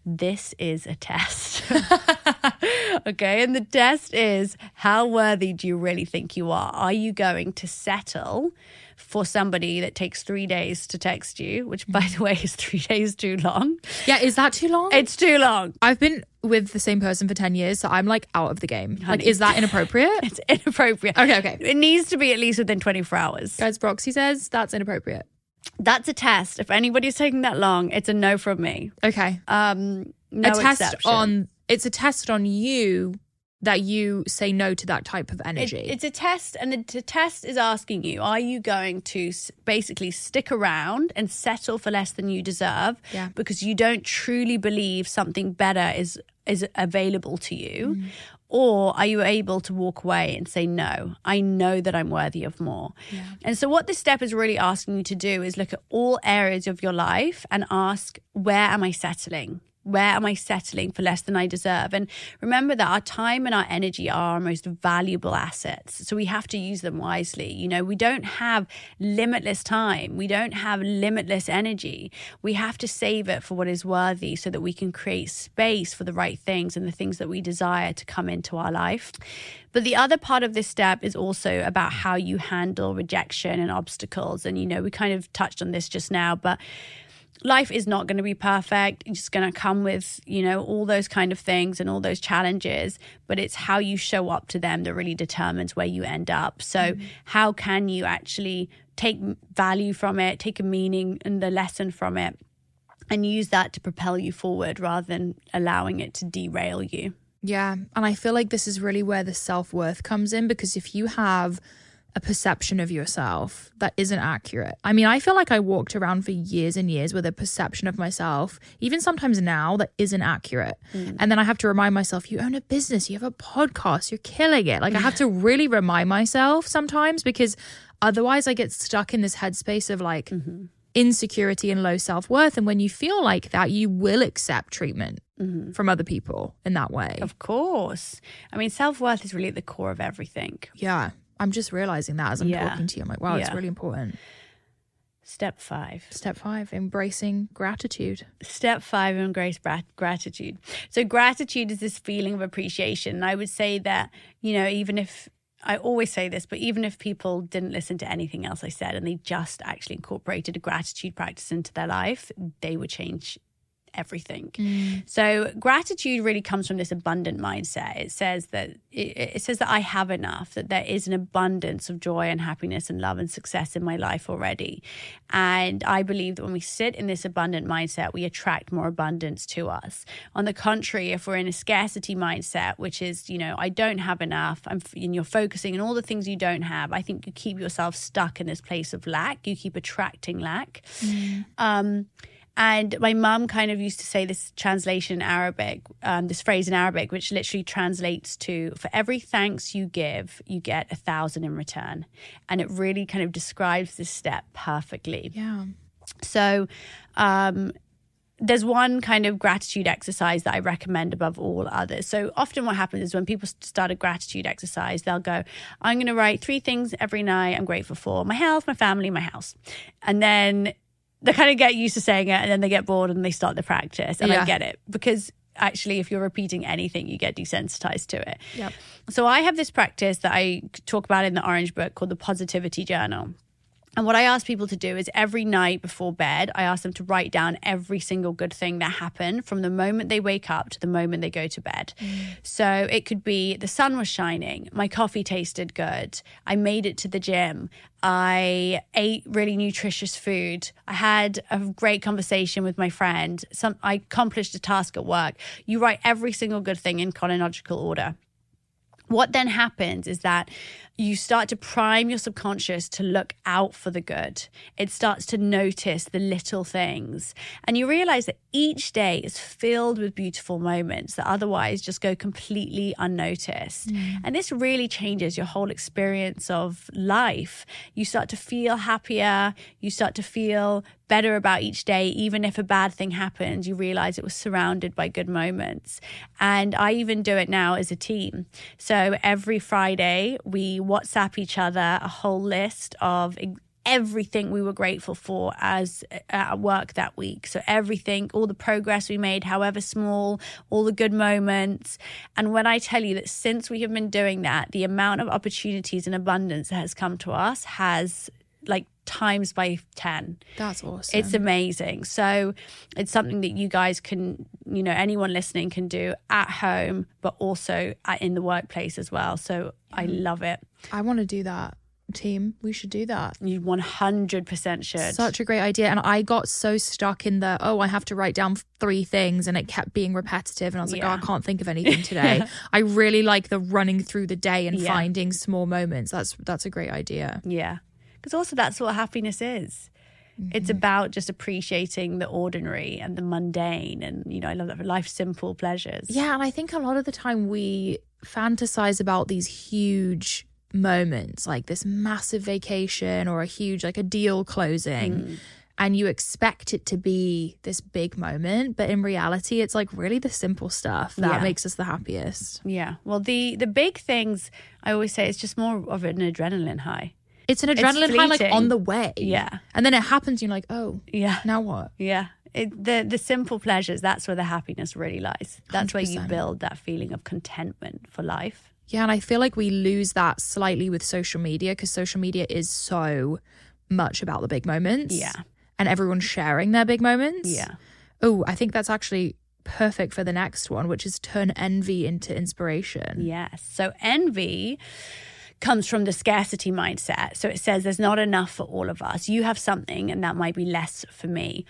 This is a test. okay. And the test is how worthy do you really think you are? Are you going to settle for somebody that takes three days to text you, which by the way is three days too long? Yeah, is that too long? It's too long. I've been with the same person for 10 years, so I'm like out of the game. Like, is that inappropriate? It's inappropriate. Okay, okay. It needs to be at least within 24 hours. Guys, Roxie says that's inappropriate. That's a test. If anybody's taking that long, it's a no from me. Okay. Um, no a test exception. on, it's a test on you that you say no to that type of It- energy. it's a test, and the, test is asking you: Are you going to s- basically stick around and settle for less than you deserve Yeah. because you don't truly believe something better is is available to you, Mm. or are you able to walk away and say no? I know that I'm worthy of more. And so, what this step is really asking you to do is look at all areas of your life and ask: Where am I settling? Where am I settling for less than I deserve? And remember that our time and our energy are our most valuable assets. So we have to use them wisely. You know, we don't have limitless time, we don't have limitless energy. We have to save it for what is worthy so that we can create space for the right things and the things that we desire to come into our life. But the other part of this step is also about how you handle rejection and obstacles. And, you know, we kind of touched on this just now, but life is not going to be perfect. It's just going to come with, you know, all those kind of things and all those challenges, but it's how you show up to them that really determines where you end up. So, mm-hmm. how can you actually take value from it, take a meaning and the lesson from it, and use that to propel you forward rather than allowing it to derail you? Yeah. And I feel like this is really where the self worth comes in because if you have a perception of yourself that isn't accurate, I mean, I feel like I walked around for years and years with a perception of myself, even sometimes now, that isn't accurate. Mm. And then I have to remind myself, you own a business, you have a podcast, you're killing it. Like, I have to really remind myself sometimes because otherwise I get stuck in this headspace of like, mm-hmm. insecurity and low self worth. And when you feel like that, you will accept treatment mm-hmm. from other people in that way. Of course. I mean, self worth is really at the core of everything. Yeah. I'm just realizing that as I'm Yeah. talking to you. I'm like, wow, it's really important. Step five. Step five, embracing gratitude. Step five, embrace brat- gratitude. So, gratitude is this feeling of appreciation. And I would say that, you know, even if I always say this, but even if people didn't listen to anything else I said and they just actually incorporated a gratitude practice into their life, they would change everything. So gratitude really comes from this abundant mindset. It says that it, it says that I have enough, that there is an abundance of joy and happiness and love and success in my life already. And I believe that when we sit in this abundant mindset, we attract more abundance to us. On the contrary, if we're in a scarcity mindset, which is, you know, I don't have enough, I'm, and you're focusing on all the things you don't have, I think you keep yourself stuck in this place of lack. You keep attracting lack. Um, and my mum kind of used to say this translation in Arabic, um, this phrase in Arabic, which literally translates to for every thanks you give, you get a thousand in return. And it really kind of describes this step perfectly. Yeah. So, um, there's one kind of gratitude exercise that I recommend above all others. So often what happens is when people start a gratitude exercise, they'll go, I'm going to write three things every night I'm grateful for my health, my family, my house. And then they kind of get used to saying it and then they get bored and they start the practice. And Yeah. I get it because actually, if you're repeating anything, you get desensitized to it. Yep. So I have this practice that I talk about in the Orange Book called the Positivity Journal. And what I ask people to do is every night before bed, I ask them to write down every single good thing that happened from the moment they wake up to the moment they go to bed. Mm. So it could be the sun was shining, my coffee tasted good, I made it to the gym, I ate really nutritious food, I had a great conversation with my friend, some I accomplished a task at work. You write every single good thing in chronological order what then happens is that you start to prime your subconscious to look out for the good. It starts to notice the little things. And you realize that each day is filled with beautiful moments that otherwise just go completely unnoticed. Mm. And this really changes your whole experience of life. You start to feel happier, you start to feel better about each day, even if a bad thing happens, you realize it was surrounded by good moments. And I even do it now as a team. So every Friday, we WhatsApp each other a whole list of everything we were grateful for as uh, at work that week. So everything, all the progress we made, however small, all the good moments. And when I tell you that since we have been doing that, the amount of opportunities and abundance that has come to us has times by 10. That's awesome. It's amazing. So it's something that you guys can, you know, anyone listening can do at home, but also at, in the workplace as well. So I mm-hmm. love it. I want to do that team. We should do that. You 100% should. Such a great idea. And I got so stuck in the, oh, I have to write down three things and it kept being repetitive. And I was like, Yeah. oh, I can't think of anything today. I really like the running through the day and Yeah. finding small moments. That's that's a great idea. Yeah. Because also that's what happiness is. It's mm-hmm. about just appreciating the ordinary and the mundane. And, you know, I love that for life simple pleasures. Yeah, and I think a lot of the time we fantasize about these huge moments, like this massive vacation or a huge like a deal closing. Mm. And you expect it to be this big moment, but in reality, it's like really the simple stuff that Yeah. makes us the happiest. Yeah. Well, the the big things I always say it's just more of an adrenaline high. It's an adrenaline high, like on the way. Yeah. And then it happens, you're like, oh, Yeah. now what? Yeah. It, the the simple pleasures, that's where the happiness really lies. That's where you build that feeling of contentment for life. Yeah, and I feel like we lose that slightly with social media because social media is so much about the big moments. Yeah. And everyone's sharing their big moments. Yeah. Oh, I think that's actually perfect for the next one, which is turn envy into inspiration. Yes. So envy comes from the scarcity mindset. So it says there's not enough for all of us. You have something and that might be less for me.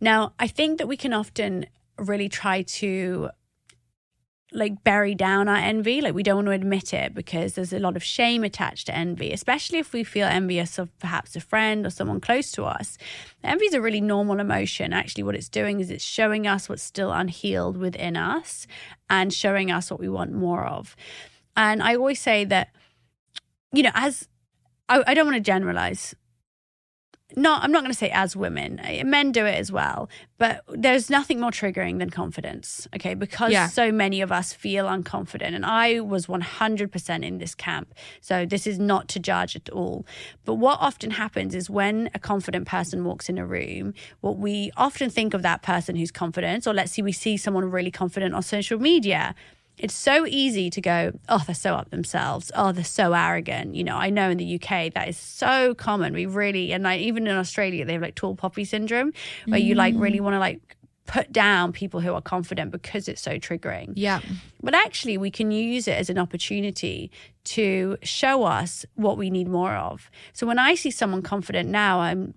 Now, I think that we can often really try to like bury down our envy like we don't want to admit it because there's a lot of shame attached to envy especially if we feel envious of perhaps a friend or someone close to us envy is a really normal emotion actually what it's doing is it's showing us what's still unhealed within us and showing us what we want more of and i always say that you know as i, I don't want to generalize. Not i'm not going to say as women. Men do it as well but there's nothing more triggering than confidence okay? Because Yeah. so many of us feel unconfident and i was 100% in this camp so this is not to judge at all. But what often happens is when a confident person walks in a room what we often think of that person who's confident or let's see we see someone really confident on social media it's so easy to go, oh, they're so up themselves. Oh, they're so arrogant. You know, I know in the UK that is so common. We really, and like even in Australia, they have like tall poppy syndrome, where you like really mm. want to like put down people who are confident because it's so triggering. Yeah. But actually, we can use it as an opportunity to show us what we need more of. So when I see someone confident now, I'm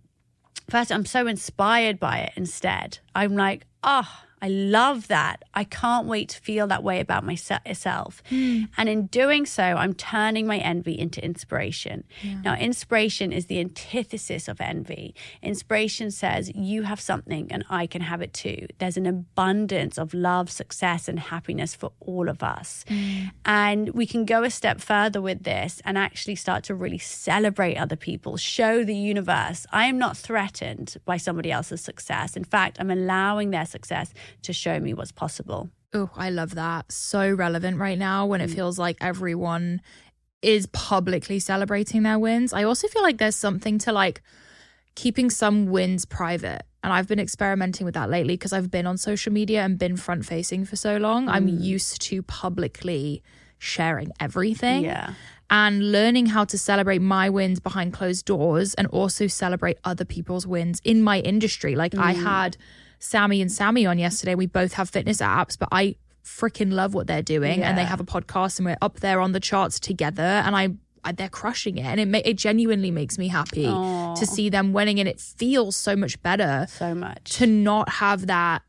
first, I'm so inspired by it instead. I'm like, oh, I love that. I can't wait to feel that way about myself. Hmm. And in doing so, I'm turning my envy into inspiration. Now, inspiration is the antithesis of envy. Inspiration says, you have something and I can have it too. There's an abundance of love, success, and happiness for all of us. Hmm. And we can go a step further with this and actually start to really celebrate other people, show the universe I am not threatened by somebody else's success. In fact, I'm allowing their success to show me what's possible. Oh, I love that. So relevant right now when it Mm. feels like everyone is publicly celebrating their wins. I also feel like there's something to like keeping some wins private. And I've been experimenting with that lately because I've been on social media and been front facing for so long. I'm Mm. used to publicly sharing everything Yeah. and learning how to celebrate my wins behind closed doors and also celebrate other people's wins in my industry. Like I Mm. had Sammy and Sammy on yesterday. We both have fitness apps, but I freaking love what they're doing and they have a podcast and we're up there on the charts together and I, I they're crushing it and it ma- it genuinely makes me happy to see them winning and it feels so much better So much. to not have that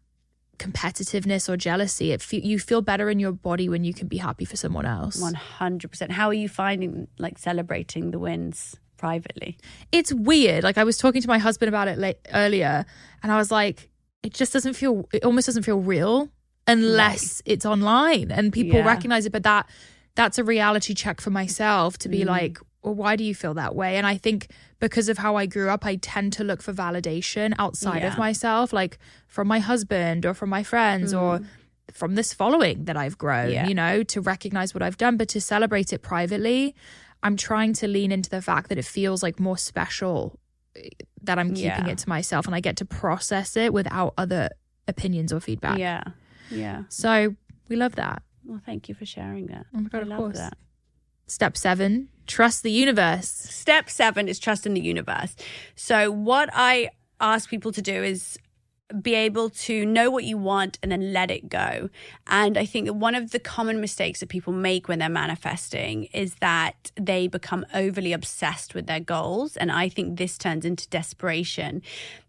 competitiveness or jealousy. It fe- you feel better in your body when you can be happy for someone else. 100%. How are you finding like celebrating the wins privately? it's weird. Like I was talking to my husband about it late, earlier, and I was like, it just doesn't feel. It almost doesn't feel real unless it's online and people Yeah. recognize it. But that that's a reality check for myself to be Mm. like, or why do you feel that way? And I think because of how I grew up, I tend to look for validation outside of myself, like from my husband or from my friends or from this following that I've grown, Mm. Yeah. you know, to recognize what I've done, but to celebrate it privately. I'm trying to lean into the fact that it feels like more special that I'm keeping Yeah. it to myself and I get to process it without other opinions or feedback. Yeah. Yeah. So we love that. Well, thank you for sharing that. Oh my God, I of love course. that. Step seven, trust the universe. Step seven is trust in the universe. So, what I ask people to do is be able to know what you want and then let it go. And I think that one of the common mistakes that people make when they're manifesting is that they become overly obsessed with their goals. And I think this turns into desperation.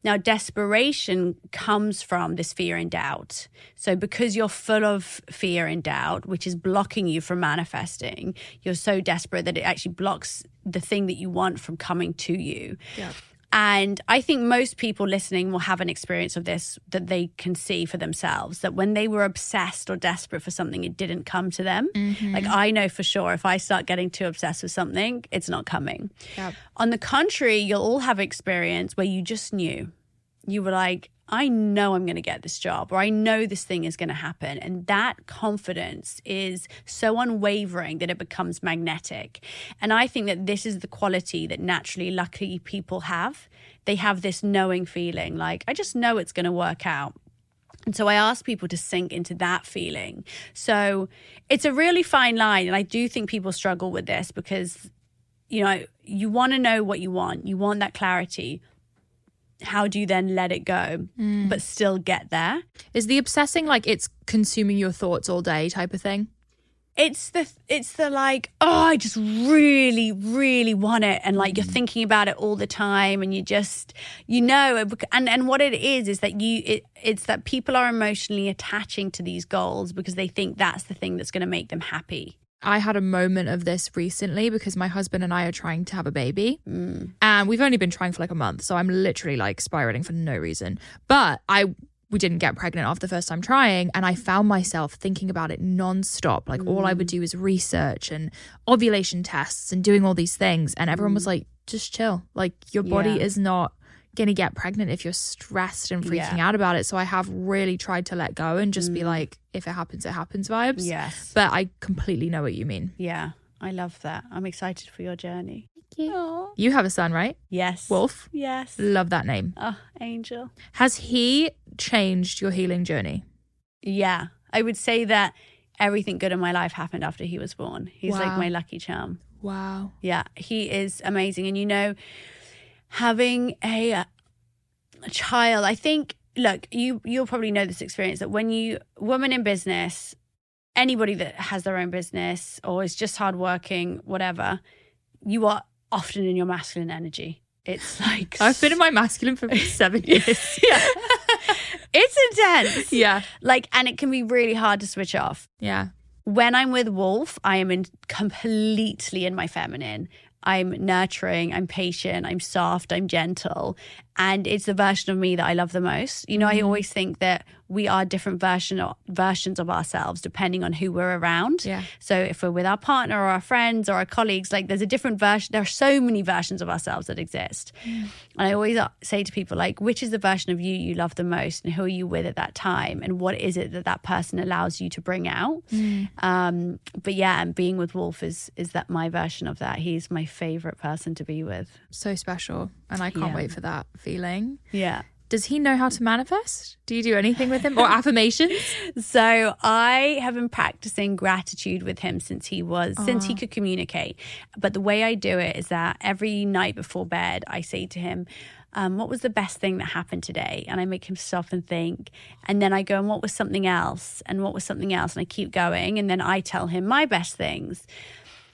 Now, desperation comes from this fear and doubt. So, because you're full of fear and doubt, which is blocking you from manifesting, you're so desperate that it actually blocks the thing that you want from coming to you. And I think most people listening will have an experience of this that they can see for themselves that when they were obsessed or desperate for something, it didn't come to them. Mm-hmm. Like I know for sure if I start getting too obsessed with something, it's not coming. Yep. On the contrary, you'll all have experience where you just knew. You were like, I know I'm going to get this job, or I know this thing is going to happen. And that confidence is so unwavering that it becomes magnetic. And I think that this is the quality that naturally lucky people have. They have this knowing feeling like, I just know it's going to work out. And so I ask people to sink into that feeling. So it's a really fine line. And I do think people struggle with this because, you know, you want to know what you want, you want that clarity. How do you then let it go, mm. but still get there? Is the obsessing like it's consuming your thoughts all day type of thing? It's the it's the like oh I just really really want it and like you're mm. thinking about it all the time and you just you know and and what it is is that you it, it's that people are emotionally attaching to these goals because they think that's the thing that's going to make them happy. I had a moment of this recently because my husband and I are trying to have a baby. Mm. And we've only been trying for like a month. So I'm literally like spiraling for no reason. But I we didn't get pregnant after the first time trying and I found myself thinking about it nonstop. Like all I would mm. do is research and ovulation tests and doing all these things and everyone was mm. like just chill. Like your body Yeah. is not going to get pregnant if you're stressed and freaking Yeah. out about it. So I have really tried to let go and just be mm. like if it happens it happens vibes. Yes. But I completely know what you mean. Yeah, I love that. I'm excited for your journey. You You have a son, right? Yes. Wolf. Yes. Love that name. Oh, angel. Has he changed your healing journey? Yeah, I would say that everything good in my life happened after he was born. He's like my lucky charm. Wow. Yeah, he is amazing. And you know, having a, a child, I think, look, you you'll probably know this experience that when you woman in business, anybody that has their own business or is just hardworking, whatever, you are often in your masculine energy. It's like I've been in my masculine for seven years. yeah. it's intense. yeah. Like, and it can be really hard to switch off. Yeah. When I'm with Wolf, I am in completely in my feminine. I'm nurturing, I'm patient, I'm soft, I'm gentle. And it's the version of me that I love the most. You know, I always think that we are different version of, versions of ourselves depending on who we're around. Yeah. So if we're with our partner or our friends or our colleagues, like there's a different version. There are so many versions of ourselves that exist. And I always uh, say to people, like, which is the version of you you love the most, and who are you with at that time, and what is it that that person allows you to bring out? Um, but yeah, and being with Wolf is is that my version of that. He's my favorite person to be with. So special. And I can't Yeah. wait for that feeling. Yeah. Does he know how to manifest? Do you do anything with him or affirmations? So I have been practicing gratitude with him since he was since he could communicate. But the way I do it is that every night before bed, I say to him, um, "What was the best thing that happened today?" And I make him stop and think, and then I go, "And what was something else?" And what was something else? And I keep going, and then I tell him my best things.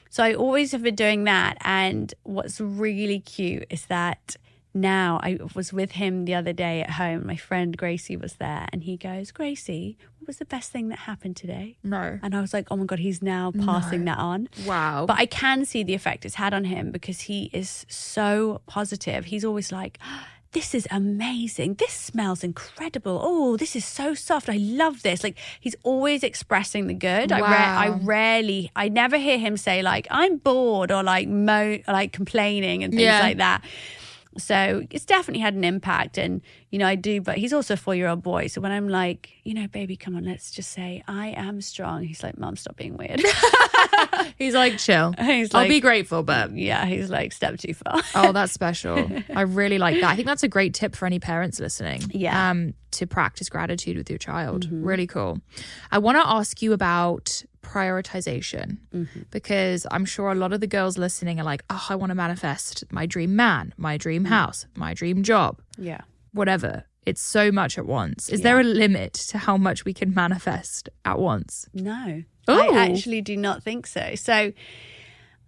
So I always have been doing that. And what's really cute is that now I was with him the other day at home. My friend Gracie was there, and he goes, Gracie, what was the best thing that happened today? No. And I was like, oh my God, he's now passing that on. Wow. But I can see the effect it's had on him because he is so positive. He's always like, this is amazing. This smells incredible. Oh, this is so soft. I love this. Like he's always expressing the good. I, ra- I rarely, I never hear him say like, I'm bored or like mo, like complaining and things Yeah. like that. So it's definitely had an impact. And, you know, I do, but he's also a four year old boy. So when I'm like, you know, baby, come on, let's just say I am strong. He's like, mom, stop being weird. He's like, chill. He's I'll be grateful, but yeah, he's like, step too far. oh, that's special. I really like that. I think that's a great tip for any parents listening. Yeah. Mm-hmm. Um, to practice gratitude with your child. Really cool. I want to ask you about prioritization Mm-hmm. because I'm sure a lot of the girls listening are like, oh, I want to manifest my dream man, my dream Mm. house, my dream job, yeah. Whatever. It's so much at once. Is there a limit to how much we can manifest at once? No, Ooh. I actually do not think so. So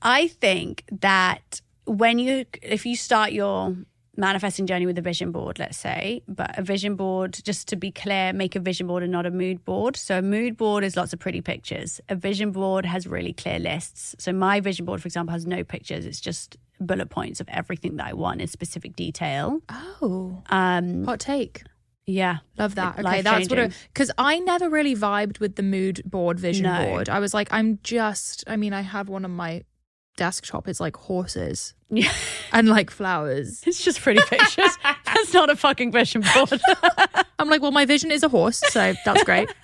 I think that when you, if you start your manifesting journey with a vision board, let's say, but a vision board, just to be clear, make a vision board and not a mood board. So a mood board is lots of pretty pictures. A vision board has really clear lists. So my vision board, for example, has no pictures. It's just bullet points of everything that I want in specific detail. Oh, Um, hot take. yeah. Love that. Okay, that's what because I never really vibed with the mood board vision No. board. I was like, I'm just. I mean, I have one on my desktop. It's like horses Yeah. and like flowers. It's just pretty pictures. That's not a fucking vision board. I'm like, well, my vision is a horse, so that's great.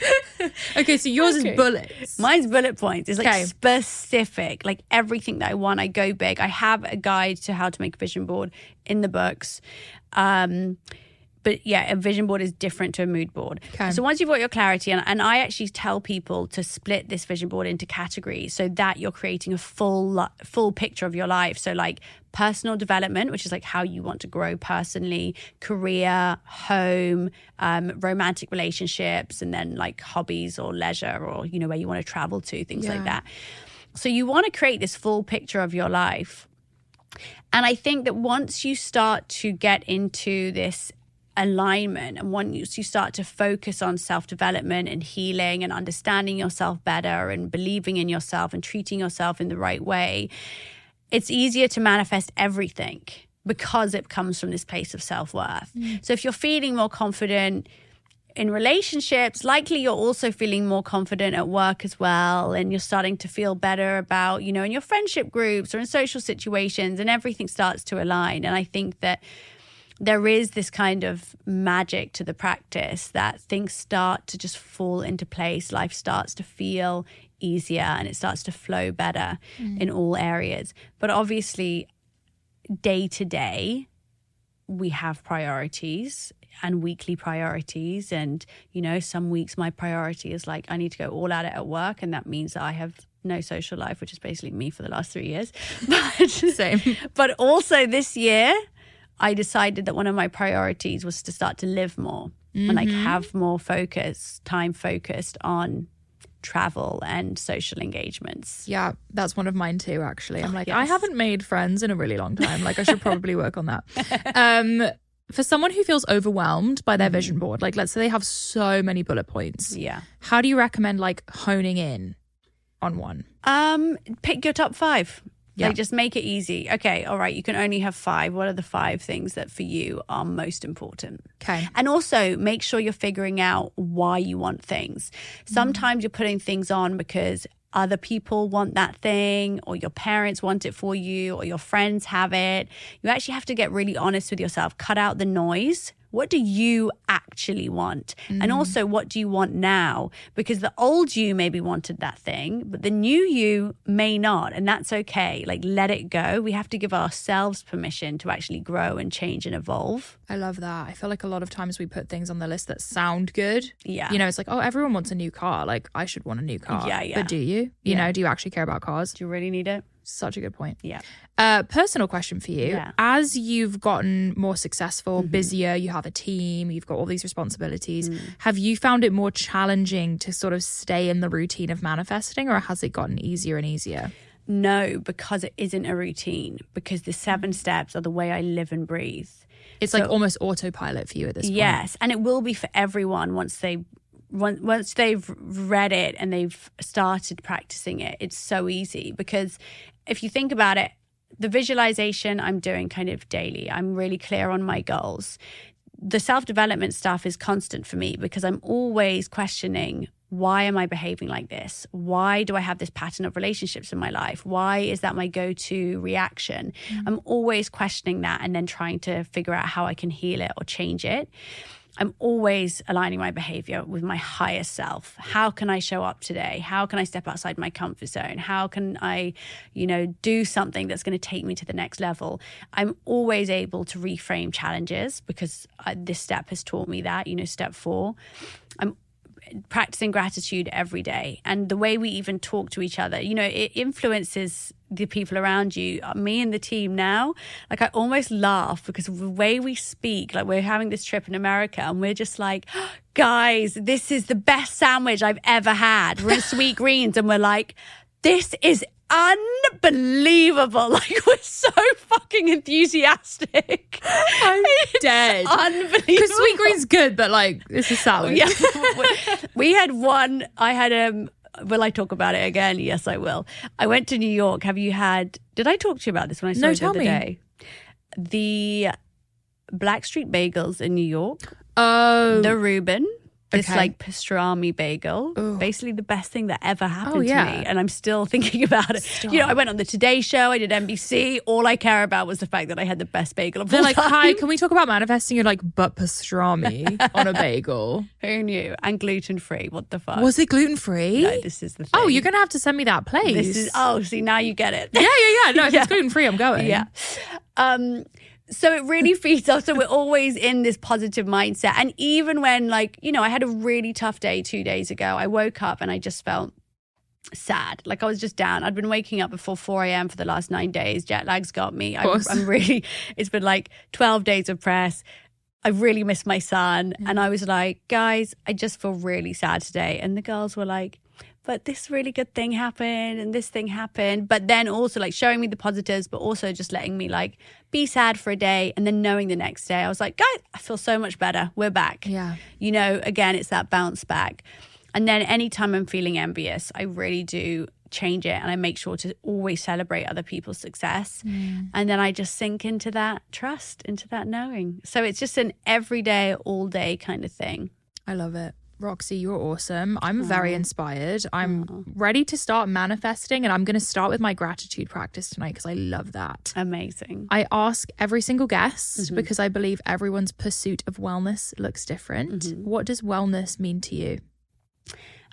okay, so yours Okay. is bullets. Mine's bullet points. It's like Okay. specific, like everything that I want. I go big. I have a guide to how to make a vision board in the books. Um, but yeah, a vision board is different to a mood board. Okay. So once you've got your clarity, and, and I actually tell people to split this vision board into categories so that you're creating a full full picture of your life. So like personal development, which is like how you want to grow personally, career, home, um, romantic relationships, and then like hobbies or leisure or you know where you want to travel to, things Yeah. like that. So you want to create this full picture of your life. And I think that once you start to get into this alignment and once you start to focus on self development and healing and understanding yourself better and believing in yourself and treating yourself in the right way, it's easier to manifest everything because it comes from this place of self worth. Mm. So if you're feeling more confident, in relationships, likely you're also feeling more confident at work as well. And you're starting to feel better about, you know, in your friendship groups or in social situations, and everything starts to align. And I think that there is this kind of magic to the practice that things start to just fall into place. Life starts to feel easier and it starts to flow better mm. in all areas. But obviously, day to day, we have priorities and weekly priorities. And, you know, some weeks my priority is like, I need to go all at it at work. And that means that I have no social life, which is basically me for the last three years. But, Same. but also this year, I decided that one of my priorities was to start to live more and like have more focus, time focused on travel and social engagements. Yeah, that's one of mine too, actually. I'm like, I Oh, yes. haven't made friends in a really long time. Like, I should probably work on that. Um, for someone who feels overwhelmed by their Mm-hmm. vision board, like, let's say they have so many bullet points, Yeah. how do you recommend like honing in on one? Um, pick your top five. Yeah. Like just make it easy. Okay, all right, you can only have five. What are the five things that for you are most important? Okay. And also make sure you're figuring out why you want things. Mm-hmm. Sometimes you're putting things on because other people want that thing, or your parents want it for you, or your friends have it. You actually have to get really honest with yourself, cut out the noise. What do you actually want? And mm. also, what do you want now? Because the old you maybe wanted that thing, but the new you may not. And that's okay. Like, let it go. We have to give ourselves permission to actually grow and change and evolve. I love that. I feel like a lot of times we put things on the list that sound good. Yeah. You know, it's like, oh, everyone wants a new car. Like, I should want a new car. Yeah, yeah. But do you? You know, do you actually care about cars? Do you really need it? Such a good point. Yeah. Uh, personal question for you. Yeah. Mm-hmm. As you've gotten more successful, busier, you have a team, you've got all these responsibilities. Mm. Have you found it more challenging to sort of stay in the routine of manifesting, or has it gotten easier and easier? No, because it isn't a routine, because the seven steps are the way I live and breathe. It's like almost autopilot for you at this point. Yes, and it will be for everyone once they once once they've read it and they've started practicing it. It's so easy because if you think about it, the visualization I'm doing kind of daily. I'm really clear on my goals. The self development stuff is constant for me because I'm always questioning why am I behaving like this? Why do I have this pattern of relationships in my life? Why is that my go to reaction? Mm. I'm always questioning that and then trying to figure out how I can heal it or change it. I'm always aligning my behavior with my higher self. How can I show up today? How can I step outside my comfort zone? How can I, you know, do something that's going to take me to the next level? I'm always able to reframe challenges because I, this step has taught me that, you know, step four. I'm practicing gratitude every day. And the way we even talk to each other you know it influences the people around you. Uh, me and the team now like i almost laugh because the way we speak. Like we're having this trip in america and we're just like guys this is the best sandwich i've ever had. We're in sweet greens. And we're like this is unbelievable like we're so fucking enthusiastic I'm dead. unbelievable Because Sweetgreen's good, but like this is salad. yeah. we had one. I had um. Will I talk about it again? Yes, I will. I went to New York. Have you had? Did I talk to you about this when I saw No, you the other me. day? The Black Seed Bagels in New York. Oh, The Reuben. This Okay. like pastrami bagel, basically the best thing that ever happened Oh, yeah. to me, and I'm still thinking about it. You know, I went on the Today Show, I did NBC. All I care about was the fact that I had the best bagel of they're all like, time. hi, can we talk about manifesting? You're like, but pastrami on a bagel. Who knew? And gluten free. What the fuck? Was it gluten free? no, this is the thing. oh, you're gonna have to send me that place. This is oh, see now you get it. yeah, yeah, yeah. No, if Yeah. it's gluten free, I'm going. yeah. Um, so it really feeds us. So we're always in this positive mindset. And even when, like, you know, I had a really tough day two days ago, I woke up and I just felt sad. Like I was just down. I'd been waking up before 4 a.m. for the last nine days. Jet lag's got me. I'm. I'm really, it's been like 12 days of press. I really miss my son. Mm. And I was like, guys, I just feel really sad today. And the girls were like, but this really good thing happened and this thing happened. But then also like showing me the positives, but also just letting me like be sad for a day and then knowing the next day, I was like, guys, I feel so much better. We're back. Yeah. You know, again, it's that bounce back. And then anytime I'm feeling envious, I really do change it and I make sure to always celebrate other people's success. Mm. And then I just sink into that trust, into that knowing. So it's just an everyday, all day kind of thing. I love it. Roxie, you're awesome. I'm very inspired. I'm ready to start manifesting, and I'm going to start with my gratitude practice tonight because I love that. Amazing. I ask every single guest mm-hmm. because I believe everyone's pursuit of wellness looks different. Mm-hmm. What does wellness mean to you?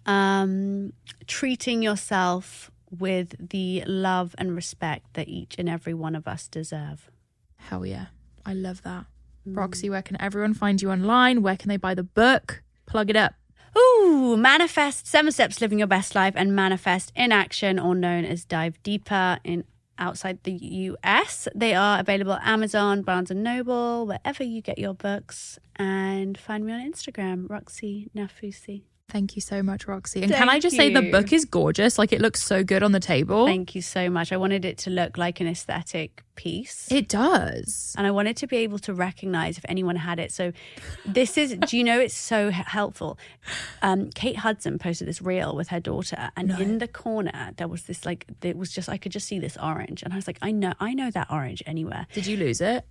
um, treating yourself with the love and respect that each and every one of us deserve. Hell yeah. I love that. Mm. Roxie, where can everyone find you online? Where can they buy the book? Plug it up. Ooh, Manifest Seven Steps Living Your Best Life and Manifest in Action, or known as Dive Deeper in outside the US. They are available Amazon, Barnes and Noble, wherever you get your books. And find me on Instagram, Roxie Nafousi. Thank you so much, Roxie. And can I Thank just say the book is gorgeous? Like it looks so good on the table. Thank you so much. I wanted it to look like an aesthetic piece. it does. and I wanted to be able to recognize if anyone had it. So, this is, do you know, it's so helpful. Um, Kate Hudson posted this reel with her daughter, and in the corner, there was this like, it was just, I could just see this orange. And I was like, I know, I know that orange anywhere. Did you lose it?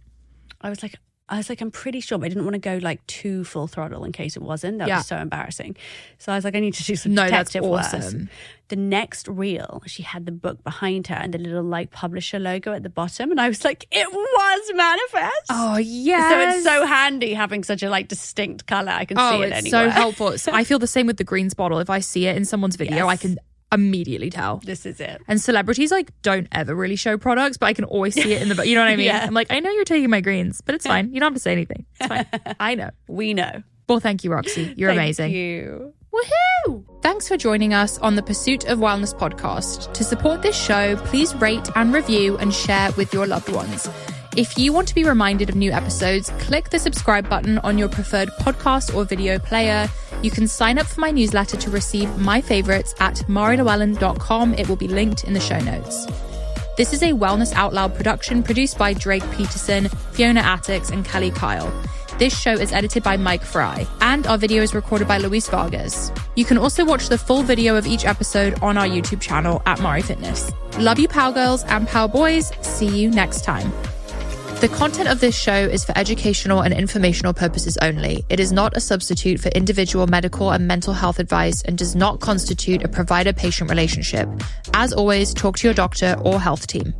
I was like, I was like, I'm pretty sure, but I didn't want to go like too full throttle in case it wasn't. That Yeah. was so embarrassing. So I was like, I need to do some No, that's detective work. awesome. The next reel, she had the book behind her and the little like publisher logo at the bottom, and I was like, it was manifest. Oh yeah. So it's so handy having such a like distinct color. I can Oh, see it it's anywhere. so helpful. So I feel the same with the greens bottle. If I see it in someone's video, I can immediately tell. This is it. And celebrities like don't ever really show products, but I can always see it in the. You know what I mean? Yeah. I'm like, I know you're taking my greens, but it's fine. You don't have to say anything. It's fine. I know. We know. Well, thank you, Roxie. You're Thank amazing. You. Woohoo! Thanks for joining us on the Pursuit of Wellness podcast. To support this show, please rate and review and share with your loved ones. If you want to be reminded of new episodes, click the subscribe button on your preferred podcast or video player. You can sign up for my newsletter to receive my favorites at marilewellen.com. It will be linked in the show notes. This is a Wellness Out Loud production produced by Drake Peterson, Fiona Attix, and Kelly Kyle. This show is edited by Mike Fry, and our video is recorded by Luis Vargas. You can also watch the full video of each episode on our YouTube channel at Mari Fitness. Love you, Power Girls and Power Boys. See you next time. The content of this show is for educational and informational purposes only. It is not a substitute for individual medical and mental health advice and does not constitute a provider patient relationship. As always, talk to your doctor or health team.